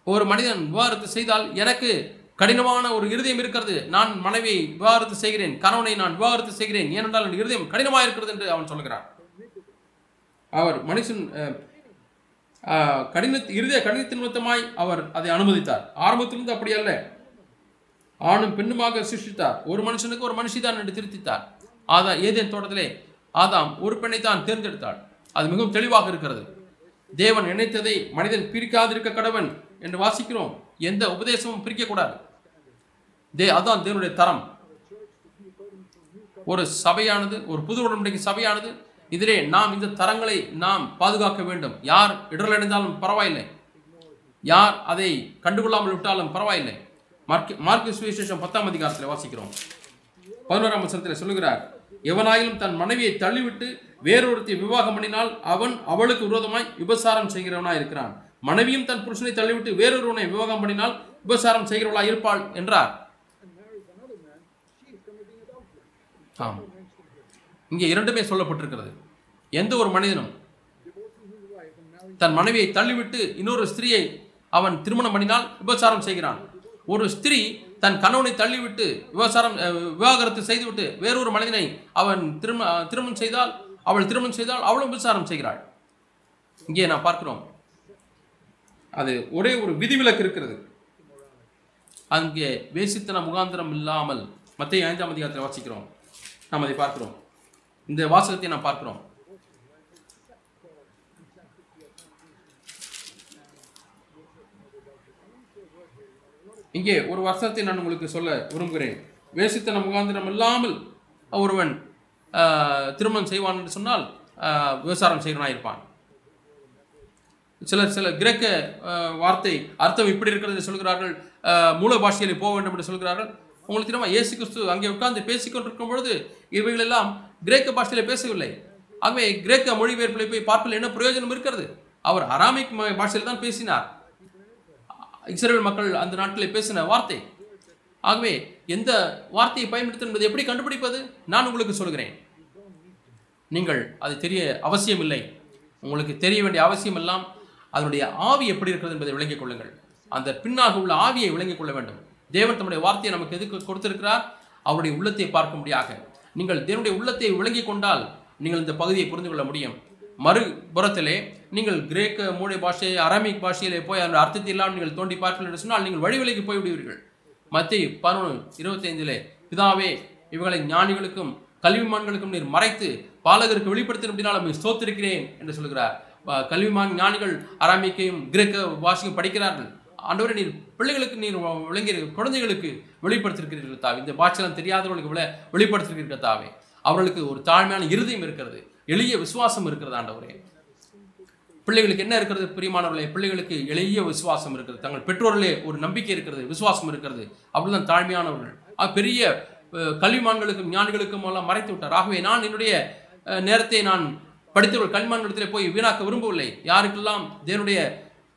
ஒரு மனிதன் விவாகரத்து செய்தால் எனக்கு கடினமான ஒரு இருதயம் இருக்கிறது. நான் மனைவியை விவாகரத்து செய்கிறேன். கணவனை நான் விவாகரத்து செய்கிறேன். ஏனென்றால் என் இருதயம் கடினமாக இருக்கிறது என்று அவன் சொல்கிறான் அவர் மனுஷன் கடின இருதய கடினத்தின் நிமித்தமாய் அவர் அதை அனுமதித்தார். ஆரம்பத்திலிருந்து அப்படி அல்ல. ஆணும் பெண்ணுமாக சிருஷ்டித்தார். ஒரு மனுஷனுக்கு ஒரு மனுஷிதான் என்று திருத்தித்தார். ஆதா ஏதேன் தோட்டத்திலே ஆதாம் ஒரு பெண்ணை தான் தேர்ந்தெடுத்தாள். அது மிகவும் தெளிவாக இருக்கிறது. தேவன் நினைத்ததை மனிதன் பிரிக்காதிருக்க கடவன் என்று வாசிக்கிறோம். எந்த உபதேசமும் பிரிக்கக்கூடாது. தே அதான் தேவனுடைய தரம். ஒரு சபையானது ஒரு புது உடன்படிக்கை சபையானது இதிலே நாம் இந்த தரங்களை நாம் பாதுகாக்க வேண்டும். யார் இடரலடைந்தாலும் பரவாயில்லை. யார் அதை கண்டுகொள்ளாமல் விட்டாலும் பரவாயில்லை. மார்க் மார்க்கு சுவிசேஷம் பத்தாம் அதிகாரத்தில் வாசிக்கிறோம். பதினோராம் வசனத்தில் சொல்லுகிறார் எவனாயிலும் தன் மனைவியை தள்ளிவிட்டு வேறொருத்தி விவாகம் பண்ணினால் அவன் அவளுக்கு விரோதமாய் விபசாரம் செய்கிறவனாய் இருக்கிறான். மனைவியும் தன் புருஷனை தள்ளிவிட்டு வேறொருவனை விவாகம் பண்ணினால் விபசாரம் செய்கிறவளாய் இருப்பாள் என்றார். ஆமாம் இங்கே இரண்டுமே சொல்லப்பட்டிருக்கிறது. எந்த ஒரு மனிதனும் தன் மனைவியை தள்ளிவிட்டு இன்னொரு ஸ்திரியை அவன் திருமணம் பண்ணினால் விபச்சாரம் செய்கிறான். ஒரு ஸ்திரீ தன் கணவனை தள்ளிவிட்டு விவசாரம் விவாகரத்து செய்துவிட்டு வேறொரு மனிதனை அவன் திருமண திருமணம் செய்தால் அவள் திருமணம் செய்தால் அவளும் விபச்சாரம் செய்கிறாள். இங்கே நான் பார்க்கிறோம். அது ஒரே ஒரு விதிவிலக்கு இருக்கிறது. அங்கே வேசித்தன முகாந்திரம் இல்லாமல் மத்திய ஐந்தாம் அதிகாரத்தில் வாசிக்கிறோம். நாம் அதை பார்க்கிறோம். இந்த வாசகத்தை நாம் பார்க்கிறோம். இங்கே ஒரு வருஷத்தை நான் உங்களுக்கு சொல்ல விரும்புகிறேன். வேசித்தன முகாந்திரம் இல்லாமல் ஒருவன் திருமணம் செய்வான் என்று சொன்னால் விவசாரம் விபசாரம் செய்கிறவனாக இருப்பான். சிலர் சில கிரேக்க வார்த்தை அர்த்தம் இப்படி இருக்கிறது சொல்கிறார்கள் மூல பாஷையில் போக வேண்டும் என்று சொல்கிறார்கள். உங்களுக்கு தெரியுமா? இயேசு கிறிஸ்து அங்கே உட்கார்ந்து பேசிக்கொண்டிருக்கும் பொழுது இவைகளெல்லாம் கிரேக்க பாஷையில் பேசவில்லை. ஆகவே கிரேக்க மொழிபெயர்ப்பில் போய் பார்ப்பதில் என்ன பிரயோஜனம் இருக்கிறது? அவர் அராமிக் பாஷையில் தான் பேசினார். இஸ்ரேல் மக்கள் அந்த நாட்டில் பேசின வார்த்தை. ஆகவே எந்த வார்த்தையை பயன்படுத்த என்பதை எப்படி கண்டுபிடிப்பது? நான் உங்களுக்கு சொல்கிறேன். நீங்கள் அது தெரிய அவசியம் இல்லை உங்களுக்கு தெரிய வேண்டிய அவசியம் எல்லாம் அதனுடைய ஆவி எப்படி இருக்கிறது என்பதை விளங்கிக் கொள்ளுங்கள். அந்த பின்னாக உள்ள ஆவியை விளங்கிக் கொள்ள வேண்டும். தேவன் தம்முடைய வார்த்தையை நமக்கு எதுக்கு கொடுத்திருக்கிறார்? அவருடைய உள்ளத்தை பார்க்கும்படியாக. நீங்கள் தேவனுடைய உள்ளத்தை விளங்கிக் கொண்டால் நீங்கள் இந்த பகுதியை புரிந்து கொள்ள முடியும். மறுபுறத்திலே நீங்கள் கிரேக்க மூளை பாஷை அரமிக் பாஷையிலே போய் அந்த அர்த்தத்தை இல்லாமல் நீங்கள் தோண்டி பார்க்கல என்று சொன்னால் நீங்கள் வழி போய்விடுவீர்கள். மத்திய பதினொன்று இருபத்தைந்திலே பிதாவே இவர்களை ஞானிகளுக்கும் கல்விமான்களுக்கும் நீர் மறைத்து பாலகருக்கு வெளிப்படுத்தின அப்படினால் உம்மை ஸ்தோத்திருக்கிறேன் என்று சொல்கிறார். கல்விமான் ஞானிகள் அராமிக்கையும் கிரேக்க பாஷையும் படிக்கிறார்கள். ஆண்டவரை நீர் பிள்ளைகளுக்கு நீர் விளங்கிய குழந்தைகளுக்கு வெளிப்படுத்திருக்கிறீர்கள் தாவே. இந்த பாட்சலம் தெரியாதவர்களுக்கு விட வெளிப்படுத்திருக்கிறீர்கள் தாவே. அவர்களுக்கு ஒரு தாழ்மையான இருதயம் இருக்கிறது எளிய விசுவாசம் இருக்கிறது ஆண்டவரே. பிள்ளைகளுக்கு என்ன இருக்கிறது பிரியமானவர்களே? பிள்ளைகளுக்கு எளிய விசுவாசம் இருக்கிறது தங்கள் பெற்றோர்களே ஒரு நம்பிக்கை இருக்கிறது விசுவாசம் இருக்கிறது. அப்படிதான் தாழ்மையானவர்கள். பெரிய கல்விமான்களுக்கும் ஞானிகளுக்கும் எல்லாம் மறைத்து விட்டார். ஆகவே நான் என்னுடைய நேரத்தை நான் படித்தவர்கள் கல்விமான்களிடத்திலே போய் வீணாக்க விரும்பவில்லை. யாருக்கெல்லாம் தேவனுடைய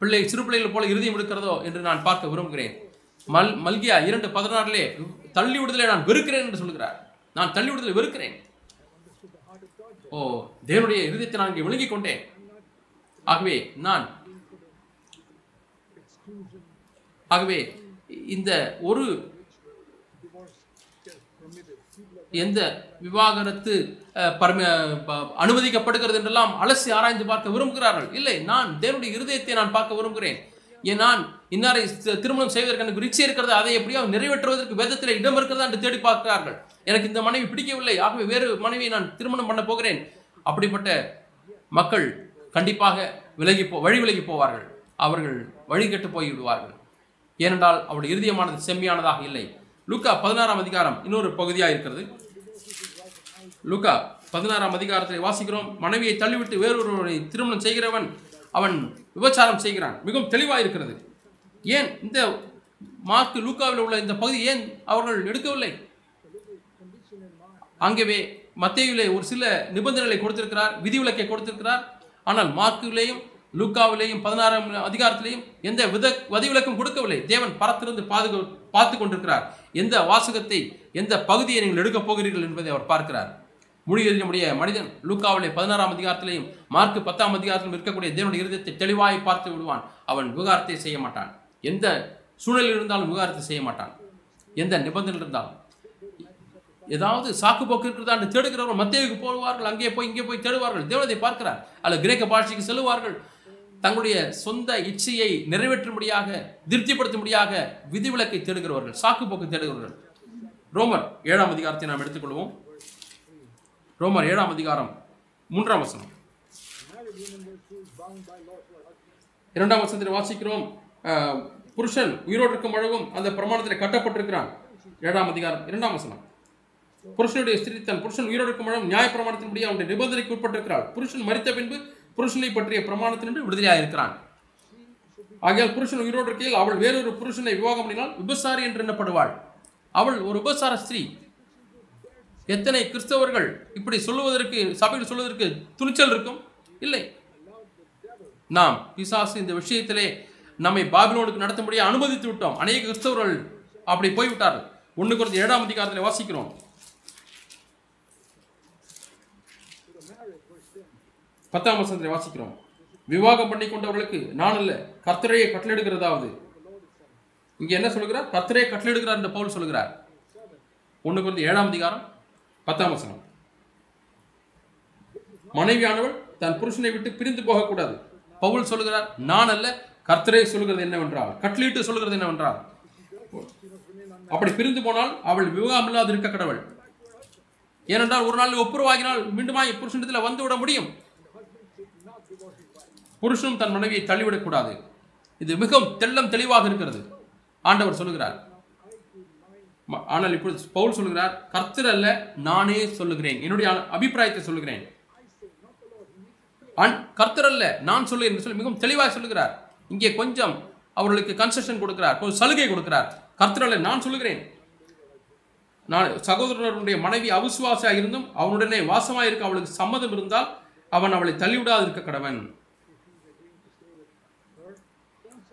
பிள்ளை சிறு பிள்ளைகள் போல இருதயம் இருக்கிறதோ என்று நான் பார்க்க விரும்புகிறேன். மல் மல்கியா இரண்டு பதினாறிலே தள்ளி விடுதலை நான் வெறுக்கிறேன் என்று சொல்கிறார் நான் தள்ளி விடுதலை வெறுக்கிறேன். ஓ தேவனுடைய இருதயத்தை நான் இங்கே விழுங்கிக் கொண்டேன். ஆகவே நான் ஆகவே இந்த ஒரு எந்த விவாகரத்து பரம ப- அனுமதிக்கப்படுகிறது என்றெல்லாம் அலசி ஆராய்ந்து பார்க்க விரும்புகிறார்கள். இல்லை நான் தேவனுடைய இருதயத்தை நான் பார்க்க விரும்புகிறேன். ஏன் நான் இன்னாரை திருமணம் செய்வதற்கு எனக்கு ருச்சி இருக்கிறது அதை எப்படியோ நிறைவேற்றுவதற்கு வேதத்தில் இடம் இருக்கிறதா என்று தேடி பார்க்கிறார்கள். எனக்கு இந்த மனைவி பிடிக்கவில்லை ஆகவே வேறு மனைவியை நான் திருமணம் பண்ண போகிறேன். அப்படிப்பட்ட மக்கள் கண்டிப்பாக விலகி போ வழி விலகி போவார்கள். அவர்கள் வழி கெட்டு போய்விடுவார்கள் ஏனென்றால் அவருடைய இருதயமானது செம்மையானதாக இல்லை. லூக்கா பதினாறாம் அதிகாரம் இன்னொரு பகுதியாக இருக்கிறது. லுகா பதினாறாம் அதிகாரத்தை வாசிக்கிறோம். மனைவியை தள்ளிவிட்டு வேறொருவரை திருமணம் செய்கிறவன் அவன் விபச்சாரம் செய்கிறான். மிகவும் தெளிவாக இருக்கிறது. ஏன் இந்த மார்க்கு லூக்காவில் உள்ள இந்த பகுதி ஏன் அவர்கள் எடுக்கவில்லை? அங்கேவே மத்தியிலே ஒரு சில நிபந்தனைகளை கொடுத்திருக்கிறார் விதிவிலக்கை கொடுத்திருக்கிறார். ஆனால் மார்க்கிலேயும் லூக்காவிலேயும் பதினாறாம் அதிகாரத்திலேயும் எந்த வித வதிவிலக்கும் கொடுக்கவில்லை. தேவன் பரத்திலிருந்து பாதுகா பார்த்து கொண்டிருக்கிறார். எந்த வாசகத்தை எந்த பகுதியை நீங்கள் எடுக்கப் போகிறீர்கள் என்பதை அவர் பார்க்கிறார். முடிய மனிதன் லூக்காவிலே பதினாறாம் அதிகாரத்திலையும் மார்க்கு பத்தாம் அதிகாரத்திலும் இருக்கக்கூடிய தேவனுடைய இருதயத்தை தெளிவாய் பார்த்து விடுவான். அவன் விவகாரத்தை செய்ய மாட்டான். எந்த சூழலில் இருந்தாலும் விவகாரத்தை செய்ய மாட்டான். எந்த நிபந்தனை இருந்தாலும். ஏதாவது சாக்கு போக்கு இருக்கிறதா என்று தேடுகிறவர்கள் மத்தியவுக்கு போவார்கள் அங்கே போய் இங்கே போய் தேடுவார்கள். தேவனத்தை பார்க்கிறார். அல்ல கிரேக்க பாஷைக்கு செல்லுவார்கள். தங்களுடைய சொந்த இச்சையை நிறைவேற்றும்படியாக திருப்திப்படுத்தும்படியாக விதிவிலக்கை தேடுகிறவர்கள் சாக்கு போக்கு தேடுகிறவர்கள். ரோமர் ஏழாம் அதிகாரத்தை நாம் எடுத்துக்கொள்வோம். ரோமர் ஏழாம் அதிகாரம் மூன்றாம் வசனம். இரண்டாம் வசனத்தில் வாசிக்கிறோம். அஹ், புருஷன் உயிரோடு இருக்கும் அழகும் அந்த பிரமாணத்தில் கட்டப்பட்டிருக்கிறான். ஏழாம் அதிகாரம் இரண்டாம் வசனம். புருஷனுடைய ஸ்திரித்தன் புருஷன் உயிரோடு இருக்கும் அழகும் நியாய பிரமாணத்தின்படி அவனுடைய நிபந்தனைக்கு உட்பட்டிருக்கிறாள். புருஷன் மரித்த பின்பு புருஷனை பற்றிய பிரமாணத்தினின்று விடுதலையாக இருக்கிறான் ஆகையால் புருஷன் உயிரோடு இருக்கையில் அவள் வேறொரு புருஷனை விவாகம் பண்ணினால் விபசாரி என்று எண்ணப்படுவாள். அவள் ஒரு உபசார ஸ்திரீ. எத்தனை கிறிஸ்தவர்கள் இப்படி சொல்லுவதற்கு சபையில் சொல்வதற்கு துணிச்சல் இருக்கும்? இல்லை. நாம் பிசாசு இந்த விஷயத்திலே நம்மை பாபிலோனுக்கு நடத்தும்படியே அனுமதித்து விட்டோம். அநேக கிறிஸ்தவர்கள் அப்படி போய்விட்டார்கள். ஒன்று குறைந்த ஏழாம் அதிகாரத்தில் வாசிக்கிறோம். பத்தாம் வசனத்தை வாசிக்கிறோம். விவாகம் பண்ணி கொண்டவர்களுக்கு நான் இல்லை கர்த்தரையை கட்டளையிடுகிறதாவது. இங்க என்ன சொல்லுகிறார்? கர்த்தரையை கட்டளையிடுகிறார் என்று பவுல் சொல்லுகிறார். ஒன்று வந்து ஏழாம் அதிகாரம் பத்தாம் வசனம். மனைவியானவள் தன் புருஷனை விட்டு பிரிந்து போகக்கூடாது. பவுல் சொல்லுகிறார் நான் அல்ல கர்த்தரே சொல்லுகிறது என்னவென்றால் கட்லீட்டு சொல்லுகிறது என்னவென்றால். அப்படி பிரிந்து போனால் அவள் விவாகம் இல்லாது இருக்க கடவுள். ஏனென்றால் ஒரு நாள் ஒப்புரவாகினால் மீண்டுமாய் புருஷனிடத்தில் வந்து விட முடியும். புருஷனும் தன் மனைவியை தள்ளிவிடக்கூடாது இது மிகவும் தெள்ளம் தெளிவாக இருக்கிறது. ஆண்டவர் சொல்லுகிறார். ஆனால் இப்பொழுது பவுல் சொல்லுகிறார் கர்த்தர் அல்ல நானே சொல்லுகிறேன். என்னுடைய அபிப்பிராயத்தை சொல்லுகிறேன். அன்- கர்த்தர் அல்ல நான் சொல்லுகிறேன் என்று சொல்லி மிகவும் தெளிவாக சொல்லுகிறார். இங்கே கொஞ்சம் அவர்களுக்கு கன்செஷன் கொடுக்கிறார். கொஞ்சம் சலுகை கொடுக்கிறார். கர்த்தர் அல்ல நான் சொல்லுகிறேன். நான் சகோதரனுடைய மனைவி அவிசுவாசியாக இருந்தும் அவனுடனே வாசமாக இருக்க அவளுக்கு சம்மதம் இருந்தால் அவன் அவளை தள்ளிவிடாது இருக்க கடவன்.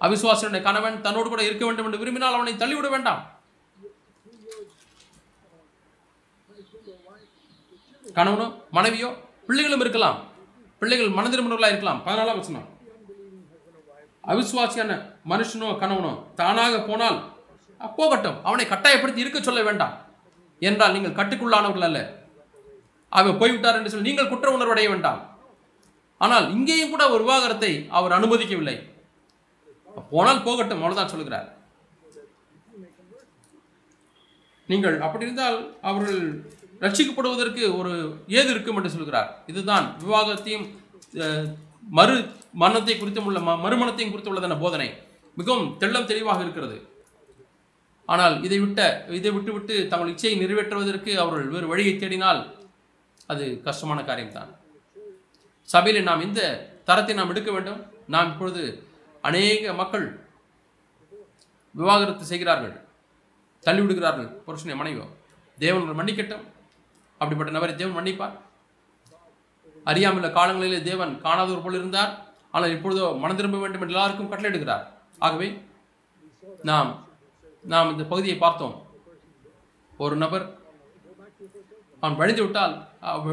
அவிசுவாசனுடைய கணவன் தன்னோடு கூட இருக்க வேண்டும் என்று விரும்பினால் அவனை தள்ளிவிட வேண்டாம். கணவனோ மனைவியோ பிள்ளைகளும் இருக்கலாம். பிள்ளைகள் மனதிருமணர்களாக இருக்கலாம். பதினாலாம் வசனம். அவிசுவாசியான மனுஷனோ கணவனோ தானாக போனால் போகட்டும் அவனை கட்டாயப்படுத்தி இருக்க சொல்ல வேண்டாம். என்றால் நீங்கள் கட்டுக்குள்ளானவர்கள் அல்ல. அவன் போய்விட்டார் என்று சொல்லி நீங்கள் குற்ற உணர்வு அடைய வேண்டாம். ஆனால் இங்கேயும் கூட ஒரு விவாகரத்தை அவர் அனுமதிக்கவில்லை. போனால் போகட்டும் அவ்வளோதான் சொல்லுகிறார். நீங்கள் அப்படி இருந்தால் அவர்கள் ரட்சிக்கப்படுவதற்கு ஒரு ஏது இருக்கும் என்று சொல்கிறார். இதுதான் விவாகத்தையும் மறு மரணத்தை குறித்தும் உள்ள ம- மறுமணத்தையும் குறித்து உள்ளதான போதனை. மிகவும் தெள்ளம் தெளிவாக இருக்கிறது. ஆனால் இதை விட்ட இதை விட்டுவிட்டு தங்கள் இச்சையை நிறைவேற்றுவதற்கு அவர்கள் வேறு வழியை தேடினால் அது கஷ்டமான காரியம்தான். சபையில் நாம் இந்த தரத்தை நாம் எடுக்க வேண்டும்? நாம் இப்பொழுது அநேக மக்கள் விவாகரத்து செய்கிறார்கள் தள்ளிவிடுகிறார்கள். புருஷனை மனைவியோ தேவன் மன்னிக்கட்டும். அப்படிப்பட்ட நபரை தேவன் மன்னிப்பார். அறியாமல் காலங்களிலே தேவன் காணாதவர் போல் இருந்தார். ஆனால் இப்பொழுதோ மனம் திரும்ப வேண்டும் என்று எல்லாருக்கும் கட்டளையிடுகிறார். ஆகவே நாம் நாம் இந்த பகுதியை பார்த்தோம். ஒரு நபர் அவன் வழிந்து விட்டால்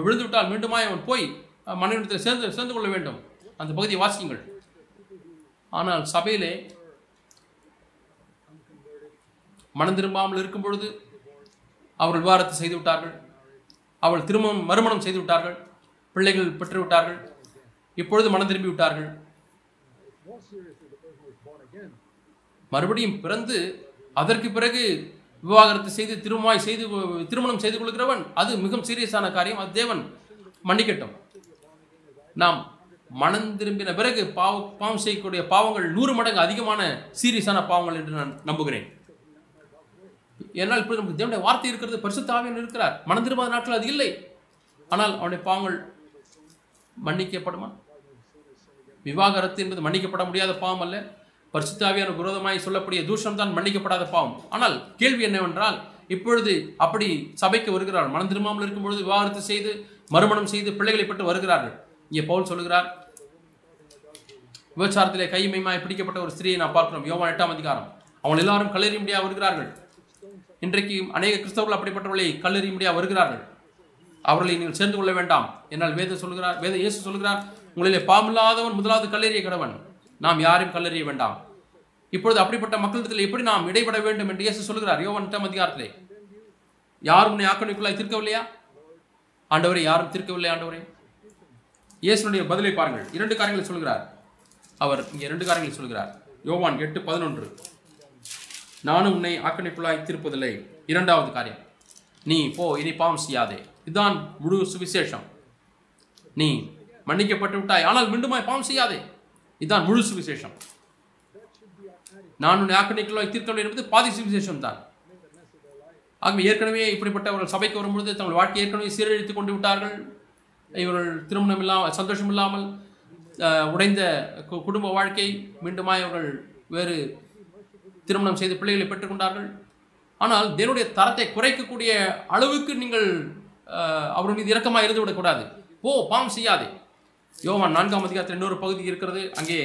விழுந்து விட்டால் மீண்டுமாய் அவன் போய் மனைவிடத்தில் சேர்ந்து சேர்ந்து கொள்ள வேண்டும். அந்த பகுதியை வாசியுங்கள். ஆனால் சபையிலே மனம் திரும்பாமல் இருக்கும் பொழுது அவர்கள் விவாரத்தை செய்து விட்டார்கள். அவள் திருமணம் மறுமணம் செய்து விட்டார்கள். பிள்ளைகள் பெற்று விட்டார்கள் இப்பொழுது மனம் திரும்பி விட்டார்கள். மறுபடியும் பிறந்து அதற்கு பிறகு விவாகரத்து செய்து திருமாய் செய்து திருமணம் செய்து கொள்கிறவன் அது மிகவும் சீரியஸான காரியம். அது தேவன் மன்னிக்கட்டும். நாம் மனம் திரும்பின பிறகு பாவ பாவம் செய்யக்கூடிய பாவங்கள் நூறு மடங்கு அதிகமான சீரியஸான பாவங்கள் என்று நான் நம்புகிறேன். என்னால் இப்படி நமக்கு தேவனுடைய வார்த்தை இருக்கிறது பரிசுத்தாவியன் இருக்கிறார். மனம் திரும்பாத நாட்கள் அது இல்லை. ஆனால் அவனுடைய பாவங்கள் மன்னிக்கப்படுமா? விவாகரத்து என்பது மன்னிக்கப்பட முடியாத பாவம் அல்ல. பரிசுத்தாவியான விரோதமாய் சொல்லக்கூடிய தூஷணம் தான் மன்னிக்கப்படாத பாவம். ஆனால் கேள்வி என்னவென்றால் இப்பொழுது அப்படி சபைக்கு வருகிறார் மனம் திரும்பாமல் இருக்கும் பொழுது விவாகரத்து செய்து மறுமணம் செய்து பிள்ளைகளை பெற்று வருகிறார்கள். இங்கே பவுல் சொல்லுகிறார் விபச்சாரத்திலே கைமைமாய் பிடிக்கப்பட்ட ஒரு ஸ்திரியை நான் பார்க்கிறோம். யோவான் எட்டாம் அதிகாரம். அவன் எல்லாரும் கல்லெறியும்படியாக வருகிறார்கள். இன்றைக்கு அநேக கிறிஸ்தவர்கள் அப்படிப்பட்டவர்களை முடியா வருகிறார்கள். அவர்களை நீங்கள் சேர்ந்து கொள்ள வேண்டாம். என்னால் வேத சொல்கிறார் வேத இயேசு சொல்கிறார் உங்களிலே பாமில்லாதவன் முதலாவது கல்லறிய கடவன். நாம் யாரையும் கல்லறிய வேண்டாம். இப்பொழுது அப்படிப்பட்ட மக்களிடத்தில் எப்படி நாம் இடைபட வேண்டும்? என்று இயேசு சொல்கிறார் யோவன் எட்டாம் அதிகாரத்திலே. யார் உன்னை ஆக்கணிக்குள்ளாய் தீர்க்கவில்லையா? ஆண்டவரை யாரும் தீர்க்கவில்லை ஆண்டவரே? இயேசுனுடைய பதிலை பாருங்கள். இரண்டு காரியங்களை சொல்கிறார். அவர் இங்கே இரண்டு காரியங்களை சொல்கிறார். யோவான் எட்டு பதினொன்று. நானும் உன்னை ஆக்கணிக்குள்ளாய் தீர்ப்பதில்லை. இரண்டாவது காரியம். நீ போ இனி பாவம் செய்யாதே. இதுதான் முழு சுவிசேஷம். நீ மன்னிக்கப்பட்டு விட்டாய் ஆனால் மீண்டுமாய் பாவம் செய்யாதே. இதுதான் முழு சுவிசேஷம். நான் உன்னை ஆக்கணிக்குள்ளாய் தீர்க்கவில்லை என்பது பாதி சுவிசேஷம் தான். ஆகவே ஏற்கனவே இப்படிப்பட்டவர்கள் சபைக்கு வரும்பொழுது தங்கள் வாழ்க்கை ஏற்கனவே சீரழித்து கொண்டு விட்டார்கள். இவர்கள் திருமணம் இல்லாமல் சந்தோஷம் இல்லாமல் உடைந்த கு- குடும்ப வாழ்க்கை மீண்டுமாய் அவர்கள் வேறு திருமணம் செய்து பிள்ளைகளை பெற்றுக்கொண்டார்கள். ஆனால் தேவனுடைய தரத்தை குறைக்கக்கூடிய அளவுக்கு நீங்கள் அவர் மீது இரக்கமாக இருந்து விடக்கூடாது ஓ பாவம் செய்யாதே. யோவான் நான்காம் அதிகாரத்தில் இன்னொரு பகுதி இருக்கிறது. அங்கே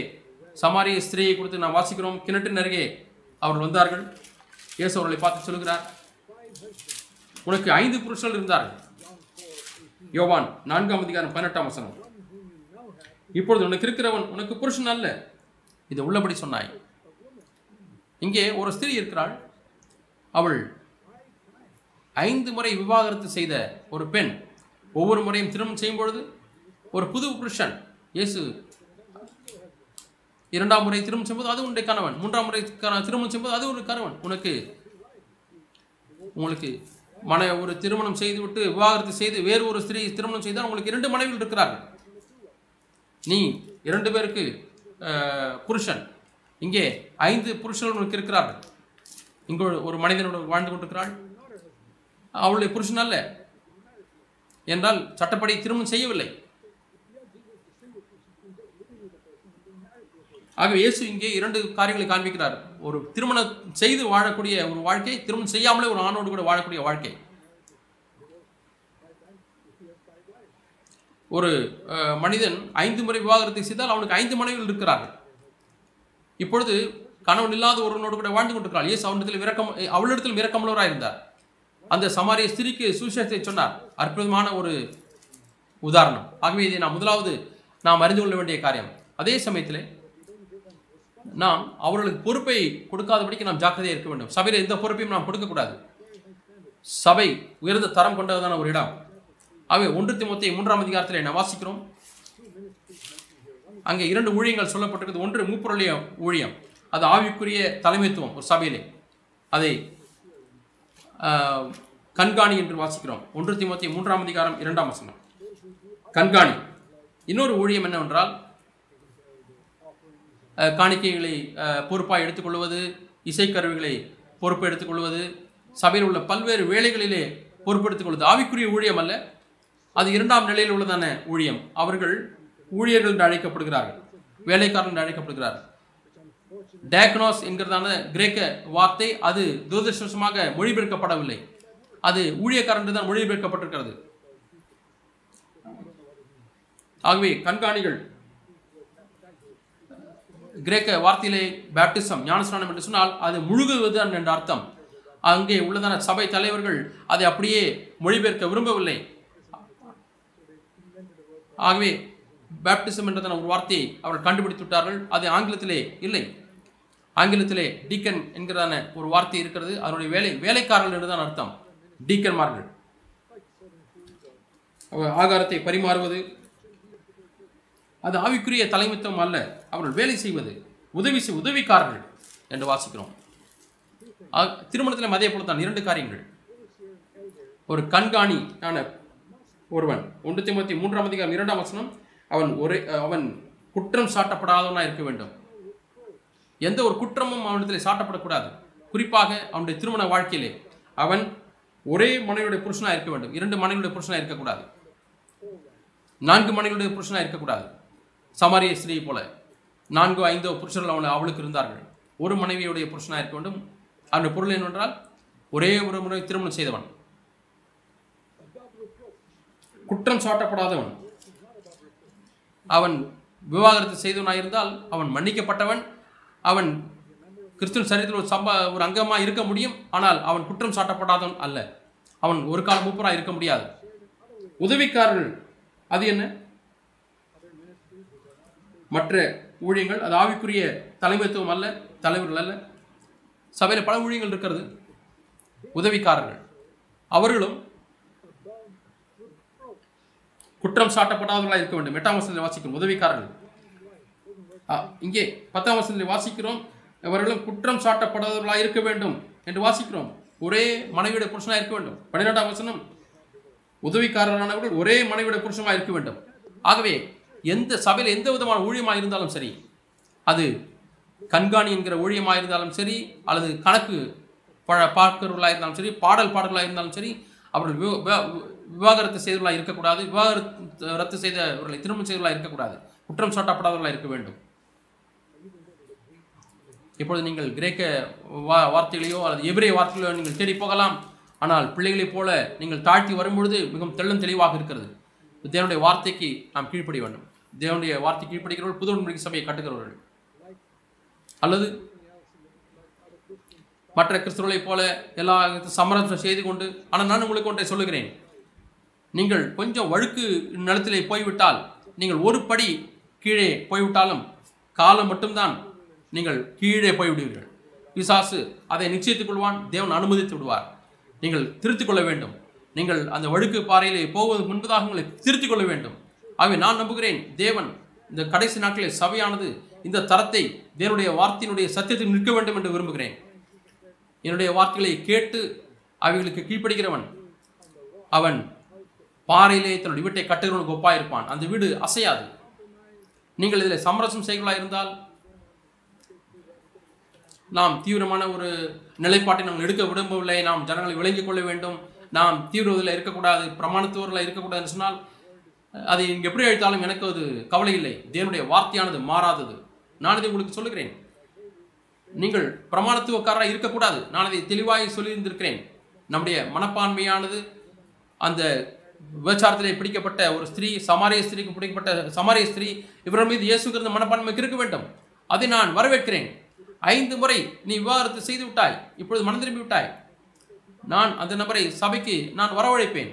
சமாரிய ஸ்திரீயை கொடுத்து நாம் வாசிக்கிறோம். கிணற்றின் அருகே அவர்கள் வந்தார்கள். இயேசு அவர்களை பார்த்து சொல்கிறார் உனக்கு ஐந்து புருஷர்கள் இருந்தார்கள். யோவான் நான்காம் அதிகாரம் பதினெட்டாம் வசனம். இப்பொழுது உனக்கு இருக்கிறவன் உனக்கு புருஷன் அல்ல. இதை உள்ளபடி சொன்னாய். இங்கே ஒரு ஸ்திரீ இருக்கிறாள். அவள் ஐந்து முறை விவாகரத்து செய்த ஒரு பெண் ஒவ்வொரு முறையும் திருமணம் செய்யும் பொழுது ஒரு புது புருஷன் இயேசு இரண்டாம் முறை திருமணம் செய்யும்போது அது உன்னுடைய கணவன். மூன்றாம் முறை திருமணம் செய்யும்போது அது ஒரு கணவன். உனக்கு உங்களுக்கு மன ஒரு திருமணம் செய்துவிட்டு விவாகரத்து செய்து வேறு ஒரு ஸ்திரீ திருமணம் செய்தால் உங்களுக்கு இரண்டு மனைவிகள் இருக்கிறார்கள். நீ இரண்டு பேருக்கு புருஷன். இங்கே ஐந்து புருஷர்கள் உனக்கு இருக்கிறார்கள். இங்கே ஒரு- மனிதனோட வாழ்ந்து கொண்டிருக்கிறாள். அவளுடைய புருஷன் அல்ல. என்றால் சட்டப்படி திருமணம் செய்யவில்லை. ஆகவே இயேசு இங்கே இரண்டு காரியங்களை காண்பிக்கிறார். ஒரு திருமணம் செய்து வாழக்கூடிய ஒரு வாழ்க்கை திருமணம் செய்யாமலே ஒரு ஆணோடு கூட வாழக்கூடிய வாழ்க்கை. ஒரு மனிதன் ஐந்து முறை விவாகரத்தை செய்தால் அவனுக்கு ஐந்து மனைவிகள் இருக்கிறார்கள். இப்பொழுது கணவன் இல்லாத ஒருவனோடு கூட வாழ்ந்து கொண்டிருக்கிறாள். இயேசு அவனிடத்தில் விரக்கம் அவளிடத்தில் இரக்கமுள்ளவராக இருந்தார். அந்த சமாரிய ஸ்திரீக்கு சுவிசேஷத்தை சொன்னார். அற்புதமான ஒரு உதாரணம். ஆகவே இதை நான் முதலாவது நாம் அறிந்து கொள்ள வேண்டிய காரியம். அதே சமயத்தில் நாம் அவர்களுக்கு பொறுப்பை கொடுக்காதபடிக்கு நாம் ஜாக்கிரதையாக இருக்க வேண்டும். சபையில் எந்த பொறுப்பையும் நாம் கொடுக்கக்கூடாது. சபை உயர்ந்த தரம் கொண்டதான ஒரு இடம். ஆகவே ஒன்று திமுத்தை மூன்றாம் அதிகாரத்தில் என்ன வாசிக்கிறோம் அங்கே இரண்டு ஊழியங்கள் சொல்லப்பட்டிருக்கிறது. ஒன்று மூப்பருடைய ஊழியம். அது ஆவிக்குரிய தலைமைத்துவம் ஒரு சபையிலே. அதை கண்காணி என்று வாசிக்கிறோம். ஒன்று திமுத்தி மூன்றாம் அதிகாரம் இரண்டாம் வசனம். கண்காணி. இன்னொரு ஊழியம் என்னவென்றால் காணிக்கைகளை பொறுப்பாக எடுத்துக்கொள்வது இசைக்கருவிகளை பொறுப்பு எடுத்துக்கொள்வது சபையில் உள்ள பல்வேறு வேலைகளிலே பொறுப்பெடுத்துக் கொள்வது ஆவிக்குரிய ஊழியம் அல்ல அது இரண்டாம் நிலையில் உள்ளதான ஊழியம். அவர்கள் ஊழியர்கள் என்று அழைக்கப்படுகிறார்கள் வேலைக்காரர்கள் என்று அழைக்கப்படுகிறார்கள். டேக்னோஸ் என்கிறதான கிரேக்க வார்த்தை அது துரதிருஷ்டமாக மொழிபெயர்க்கப்படவில்லை. அது ஊழியக்காரன் என்று தான் மொழிபெயர்க்கப்பட்டிருக்கிறது. ஆகவே கண்காணிகள் கிரேக்க வார்த்தையிலே பேப்டிசம் ஞானஸ்நானம் என்று சொன்னால் அது முழுகுவது என்ற அர்த்தம். அங்கே உள்ளதான சபை தலைவர்கள் அதை அப்படியே மொழிபெயர்க்க விரும்பவில்லை. ஆகவே பேப்டிசம் என்றதான ஒரு வார்த்தையை அவர்கள் கண்டுபிடித்து விட்டார்கள். அது ஆங்கிலத்திலே இல்லை. ஆங்கிலத்திலே டீக்கன் என்கிறதான ஒரு வார்த்தை இருக்கிறது. அதனுடைய வேலை வேலைக்காரர்கள் என்றுதான் அர்த்தம். டீக்கன்மார்கள் ஆகாரத்தை பரிமாறுவது அது ஆவிக்குரிய தலைமைத்துவம் அல்ல. அவர்கள் வேலை செய்வது உதவி செய் உதவிக்காரர்கள் என்று வாசிக்கிறோம். ஆ- அதே போல தான் இரண்டு காரியங்கள். ஒரு கண்காணி ஆன ஒருவன் ஒன்று திமுத்தி மூன்றாம் அதிகாரம் இரண்டாம் வசனம் அவன் ஒரே அவன் குற்றம் சாட்டப்படாதவனாக இருக்க வேண்டும். எந்த ஒரு குற்றமும் அவனிடத்தில் சாட்டப்படக்கூடாது. குறிப்பாக அவனுடைய திருமண வாழ்க்கையிலே அவன் ஒரே மனைவியுடைய புருஷனாக இருக்க வேண்டும். இரண்டு மனைவியுடைய புருஷனாக இருக்கக்கூடாது. நான்கு மனைவியுடைய புருஷனாக இருக்கக்கூடாது. சமாரிய ஸ்திரீ போல நான்கோ ஐந்தோ புருஷர்கள் அவளை அவளுக்கு இருந்தார்கள். ஒரு மனைவியுடைய புருஷனாக இருக்க வேண்டும். அவனுடைய பொருள் என்னவென்றால் ஒரே ஒரு முறை திருமணம் செய்தவன். குற்றம் சாட்டப்படாதவன். அவன் விவாகரத்து செய்தவனாயிருந்தால் அவன் மன்னிக்கப்பட்டவன். அவன் கிறிஸ்துவ சரீரத்தில் ஒரு சம்ப ஒரு அங்கமாக இருக்க முடியும். ஆனால் அவன் குற்றம் சாட்டப்படாதவன் அல்ல. அவன் ஒரு காலம் மூப்பராக இருக்க முடியாது. உதவிக்காரர்கள் அது என்ன? மற்ற ஊழியங்கள் அது ஆவிக்குரிய தலைமைத்துவம் அல்ல தலைவர்கள் அல்ல. சபையில் பல ஊழியங்கள் இருக்கிறது. உதவிக்காரர்கள். அவர்களும் குற்றம் சாட்டப்படாதவர்களாக இருக்க வேண்டும். எட்டாம் வசதியில் வாசிக்கிறோம். உதவிக்காரர்கள். ஆ, இங்கே பத்தாம் வசதியில் வாசிக்கிறோம். அவர்களும் குற்றம் சாட்டப்படாதவர்களாக இருக்க வேண்டும் என்று வாசிக்கிறோம். ஒரே மனைவியுடைய புருஷனாக இருக்க வேண்டும். பன்னிரெண்டாம் வசனம். உதவிக்காரரானவர்கள் ஒரே மனைவியுடைய புருஷனாக இருக்க வேண்டும். ஆகவே எந்த சபையில் எந்த விதமான ஊழியமாக இருந்தாலும் சரி அது கண்காணி என்கிற ஊழியமாக இருந்தாலும் சரி அல்லது கணக்கு பழ பார்க்கிறவர்களாக இருந்தாலும் சரி பாடல் பாடல்களாக இருந்தாலும் சரி அவர்கள் விவாகரத்து செய்தவர்களாக இருக்கக்கூடாது விவாகரத்து ரத்து செய்தவர்களை திருமணம் செய்தவர்களாக இருக்கக்கூடாது குற்றம் சாட்டப்படாதவர்களாக இருக்க வேண்டும். இப்பொழுது நீங்கள் கிரேக்க வா வார்த்தைகளையோ அல்லது எபிரே வார்த்தைகளையோ நீங்கள் தேடி போகலாம். ஆனால் பிள்ளைகளைப் போல நீங்கள் தாழ்த்தி வரும்பொழுது மிகவும் தெள்ளும் தெளிவாக இருக்கிறது. தேவனுடைய வார்த்தைக்கு நாம் கீழ்ப்படிய வேண்டும். தேவனுடைய வார்த்தை கீழ்ப்படுகிறவர்கள் புது உடன்படிக்கை சபையை கட்டுகிறவர்கள். அல்லது மற்ற கிறிஸ்தவர்களைப் போல எல்லா சமரசம் செய்து கொண்டு ஆனால் நான் உங்களுக்கு ஒன்றை சொல்லுகிறேன். நீங்கள் கொஞ்சம் வழுக்கு நிலத்திலே போய்விட்டால் நீங்கள் ஒரு படி கீழே போய்விட்டாலும் காலம் மட்டும்தான் நீங்கள் கீழே போய்விடுவீர்கள். விசாசு அதை நிச்சயித்துக் கொள்வான் தேவன் அனுமதித்து விடுவார். நீங்கள் திருத்திக் கொள்ள வேண்டும். நீங்கள் அந்த வழுக்கு பாறையிலே போவதற்கு முன்பதாக உங்களை திருத்திக் கொள்ள வேண்டும். ஆகவே நான் நம்புகிறேன் தேவன் இந்த கடைசி நாட்களில் சபையானது இந்த தரத்தை தேவனுடைய வார்த்தையினுடைய சத்தியத்தில் நிற்க வேண்டும் என்று விரும்புகிறேன். என்னுடைய வார்த்தைகளை கேட்டு அவைகளுக்கு கீழ்ப்படுகிறவன் அவன் பாறையிலே தன்னுடைய வீட்டை கட்டுகிறவனுக்கு ஒப்பாயிருப்பான். அந்த வீடு அசையாது. நீங்கள் இதில் சமரசம் செய்களா இருந்தால் நாம் தீவிரமான ஒரு நிலைப்பாட்டை நாங்கள் எடுக்க விரும்பவில்லை. நாம் ஜனங்களை விளங்கிக் கொள்ள வேண்டும். நாம் தீவிரத்தில் இருக்கக்கூடாது பிரமாணத்தோரில் இருக்கக்கூடாதுன்னு சொன்னால் அதை இங்கே எப்படி அழைத்தாலும் எனக்கு அது கவலை இல்லை. தேவனுடைய வார்த்தையானது மாறாதது. நான் இதை உங்களுக்கு சொல்லுகிறேன். நீங்கள் பிரமாணத்துவக்காரராக இருக்கக்கூடாது. நான் அதை தெளிவாக சொல்லியிருந்திருக்கிறேன். நம்முடைய மனப்பான்மையானது அந்த விபச்சாரத்திலே பிடிக்கப்பட்ட ஒரு ஸ்திரீ சமாரிய ஸ்திரீக்கு பிடிக்கப்பட்ட சமாரிய ஸ்திரீ இவர்கள் மீது இயேசுகிற மனப்பான்மைக்கு இருக்க வேண்டும். அதை நான் வரவேற்கிறேன். ஐந்து முறை நீ விவாகரத்து செய்து விட்டாய் இப்பொழுது மனம் திரும்பி விட்டாய் நான் அந்த நபரை சபைக்கு நான் வரவழைப்பேன்.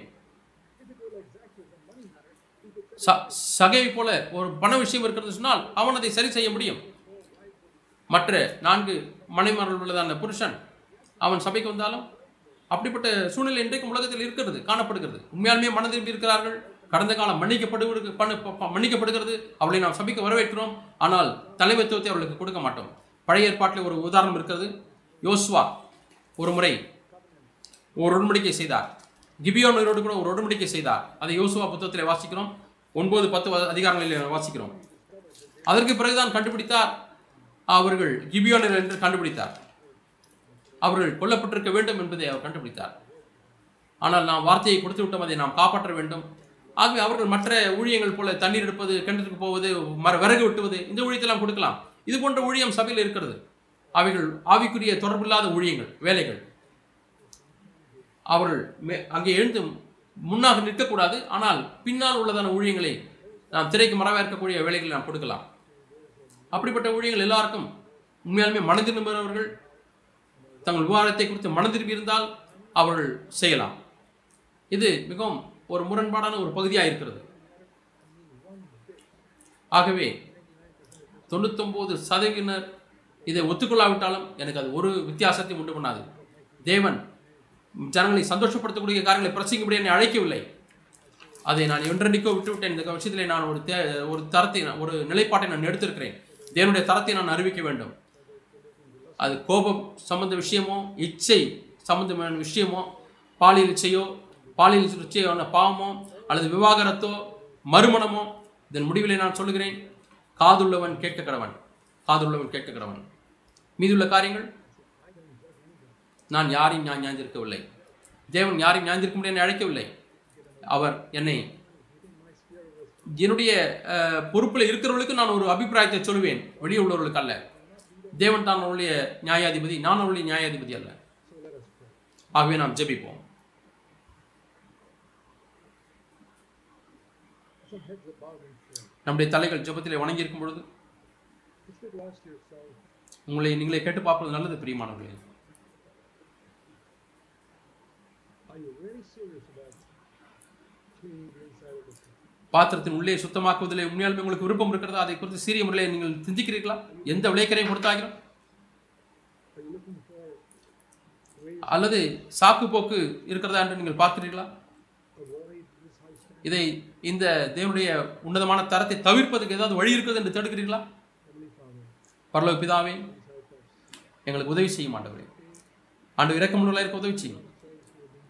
ச- சகையை போல ஒரு பண விஷயம் இருக்கிறது சொன்னால் அவன் அதை சரி செய்ய முடியும். மற்ற நான்கு மனைமர்கள் உள்ளதான புருஷன் அவன் சபைக்கு வந்தாலும் அப்படிப்பட்ட சூழ்நிலை இன்றைக்கும் உலகத்தில் இருக்கிறது காணப்படுகிறது. உண்மையாலுமே மனதில் திரும்பி இருக்கிறார்கள். கடந்த காலம் மன்னிக்கப்படுவது ப- ப- மன்னிக்கப்படுகிறது. அவளை நாம் சபைக்கு வரவேற்கிறோம். ஆனால் தலைமைத்துவத்தை அவர்களுக்கு கொடுக்க மாட்டோம். பழைய ஏற்பாட்டில் ஒரு உதாரணம் இருக்கிறது. யோஸ்வா ஒரு முறை ஒரு உடன்படிக்கை செய்தார். கிபியோனரோடு கூட ஒரு உடன்படிக்கை செய்தார். அதை யோசுவா புத்தகத்தில் வாசிக்கிறோம். ஒன்பது பத்து அதிகாரங்களில் வாசிக்கிறோம். அதற்கு பிறகுதான் கண்டுபிடித்தார் அவர்கள் கிபியோனர் என்று கண்டுபிடித்தார். அவர்கள் கொல்லப்பட்டிருக்க வேண்டும் என்பதை அவர் கண்டுபிடித்தார். ஆனால் நாம் வார்த்தையை கொடுத்து விட்டோம் அதை நாம் காப்பாற்ற வேண்டும். ஆகவே அவர்கள் மற்ற ஊழியங்கள் போல தண்ணீர் எடுப்பது கிணற்றுக்கு போவது மர விறகு வெட்டுவது இந்த ஊழியத்தெல்லாம் கொடுக்கலாம். இது போன்ற ஊழியம் சபையில் இருக்கிறது. அவைகள் ஆவிக்குரிய தொடர்பில்லாத ஊழியங்கள் வேலைகள். அவர்கள் மே- அங்கே எழுந்து முன்னாக நிற்கக்கூடாது. ஆனால் பின்னால் உள்ளதான ஊழியங்களை நாம் திரைக்கு மறவேற்கக்கூடிய வேலைகளை நாம் கொடுக்கலாம். அப்படிப்பட்ட ஊழியங்கள் எல்லாருக்கும் உண்மையாலுமே மனதில் நம்புகிறவர்கள் தங்கள் விவாதத்தை குறித்து மனம் இருந்தால் அவர்கள் செய்யலாம். இது மிகவும் ஒரு முரண்பாடான ஒரு பகுதியாக இருக்கிறது. ஆகவே தொண்ணூத்தொம்பது சதவீனர் இதை ஒத்துக்கொள்ளாவிட்டாலும் எனக்கு அது ஒரு வித்தியாசத்தை உண்டு பண்ணாது. தேவன் ஜனங்களை சந்தோஷப்படுத்தக்கூடிய காரியங்களை பிரசங்கிப்படி என்னை அழைக்கவில்லை. அதை நான் என்றென்றைக்கோ விட்டுவிட்டேன். இந்த விஷயத்திலே நான் ஒரு தே ஒரு தரத்தை நான் ஒரு நிலைப்பாட்டை நான் எடுத்திருக்கிறேன். தேவனுடைய தரத்தை நான் அறிவிக்க வேண்டும். அது கோபம் சம்பந்த விஷயமோ இச்சை சம்பந்தமான விஷயமோ பாலியல் இச்சையோ பாலியல் இச்சையான பாவமோ அல்லது விவாகரத்தோ மறுமணமோ இதன் முடிவிலே நான் சொல்லுகிறேன். காதுள்ளவன் கேட்க கடவன் காதுள்ளவன் கேட்க கடவன் மீதுள்ள காரியங்கள் நான் யாரையும் நான் ஞாஞ்சிருக்கவில்லை தேவன் யாரையும் ஞாஞ்சிருக்க முடியும் அழைக்கவில்லை. அவர் என்னை என்னுடைய பொறுப்பில் இருக்கிறவர்களுக்கு நான் ஒரு அபிப்பிராயத்தை சொல்லுவேன். வெளியே உள்ளவர்களுக்கு அல்ல. தேவன் தான் அவருடைய நியாயாதிபதி. நான் அவருடைய நியாயாதிபதி அல்ல. ஆகவே நாம் ஜெபிப்போம். நம்முடைய தலைகள் ஜெபத்தில் வணங்கி இருக்கும் பொழுது உங்களை நீங்களே கேட்டு பார்ப்பது நல்லது பிரியமானவர்களே. பாத்திரத்தின் உள்ளே சுத்தமாக்குவதிலே உண்மையாலுமே உங்களுக்கு விருப்பம் இருக்கிறதா? அதை குறித்து சீரிய முறையில் நீங்கள் சிந்திக்கிறீர்களா? எந்த விளைக்கரையும் கொடுத்தாகிறோம் அல்லது சாக்கு போக்கு இருக்கிறதா என்று நீங்கள் பார்க்கிறீர்களா? இதை இந்த தேவனுடைய உன்னதமான தரத்தை தவிர்ப்பதற்கு ஏதாவது வழி இருக்கிறது என்று தேடுகிறீர்களா? பரலோக பிதாவே. எங்களுக்கு உதவி செய்யும் ஆண்டவரே. ஆண்டு இறக்கமுள்ளா இருக்க உதவி செய்யும்.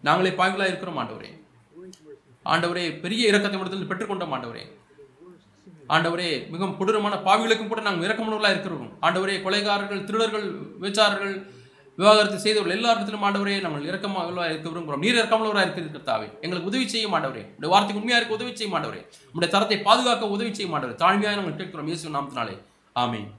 நாங்களே பாவிகளாக இருக்கிறோம் ஆண்டவரே. ஆண்டவரே பெரிய இறக்கத்தை இடத்தில் பெற்றுக்கொண்டோம் ஆண்டவரே. ஆண்டவரே மிகவும் கொடூரமான பாவிகளுக்கும் கூட நாங்கள் இறக்கமுள்ளவர்களாக இருக்கிறோம். ஆண்டவரே கொலைகாரர்கள் திருடர்கள் விபச்சாரர்கள் விவாகரத்து செய்தவர்கள் எல்லா இடத்திலும் ஆண்டவரே நாங்கள் இறக்கமாக இருக்க விரும்புகிறோம் நீர் இறக்கமுள்ளவராக இருக்கிறதாவே எங்களுக்கு உதவி செய்ய மாட்டவரே உடைய வார்த்தைக்கு உண்மையாக இருக்க உதவி செய்யும் மாட்டவரே உடைய தரத்தை பாதுகாக்க உதவி செய்யும் மாட்டவர் தாழ்மையாக நாங்கள் கேட்கிறோம் இயேசு நாமத்தினாலே. ஆமீன்.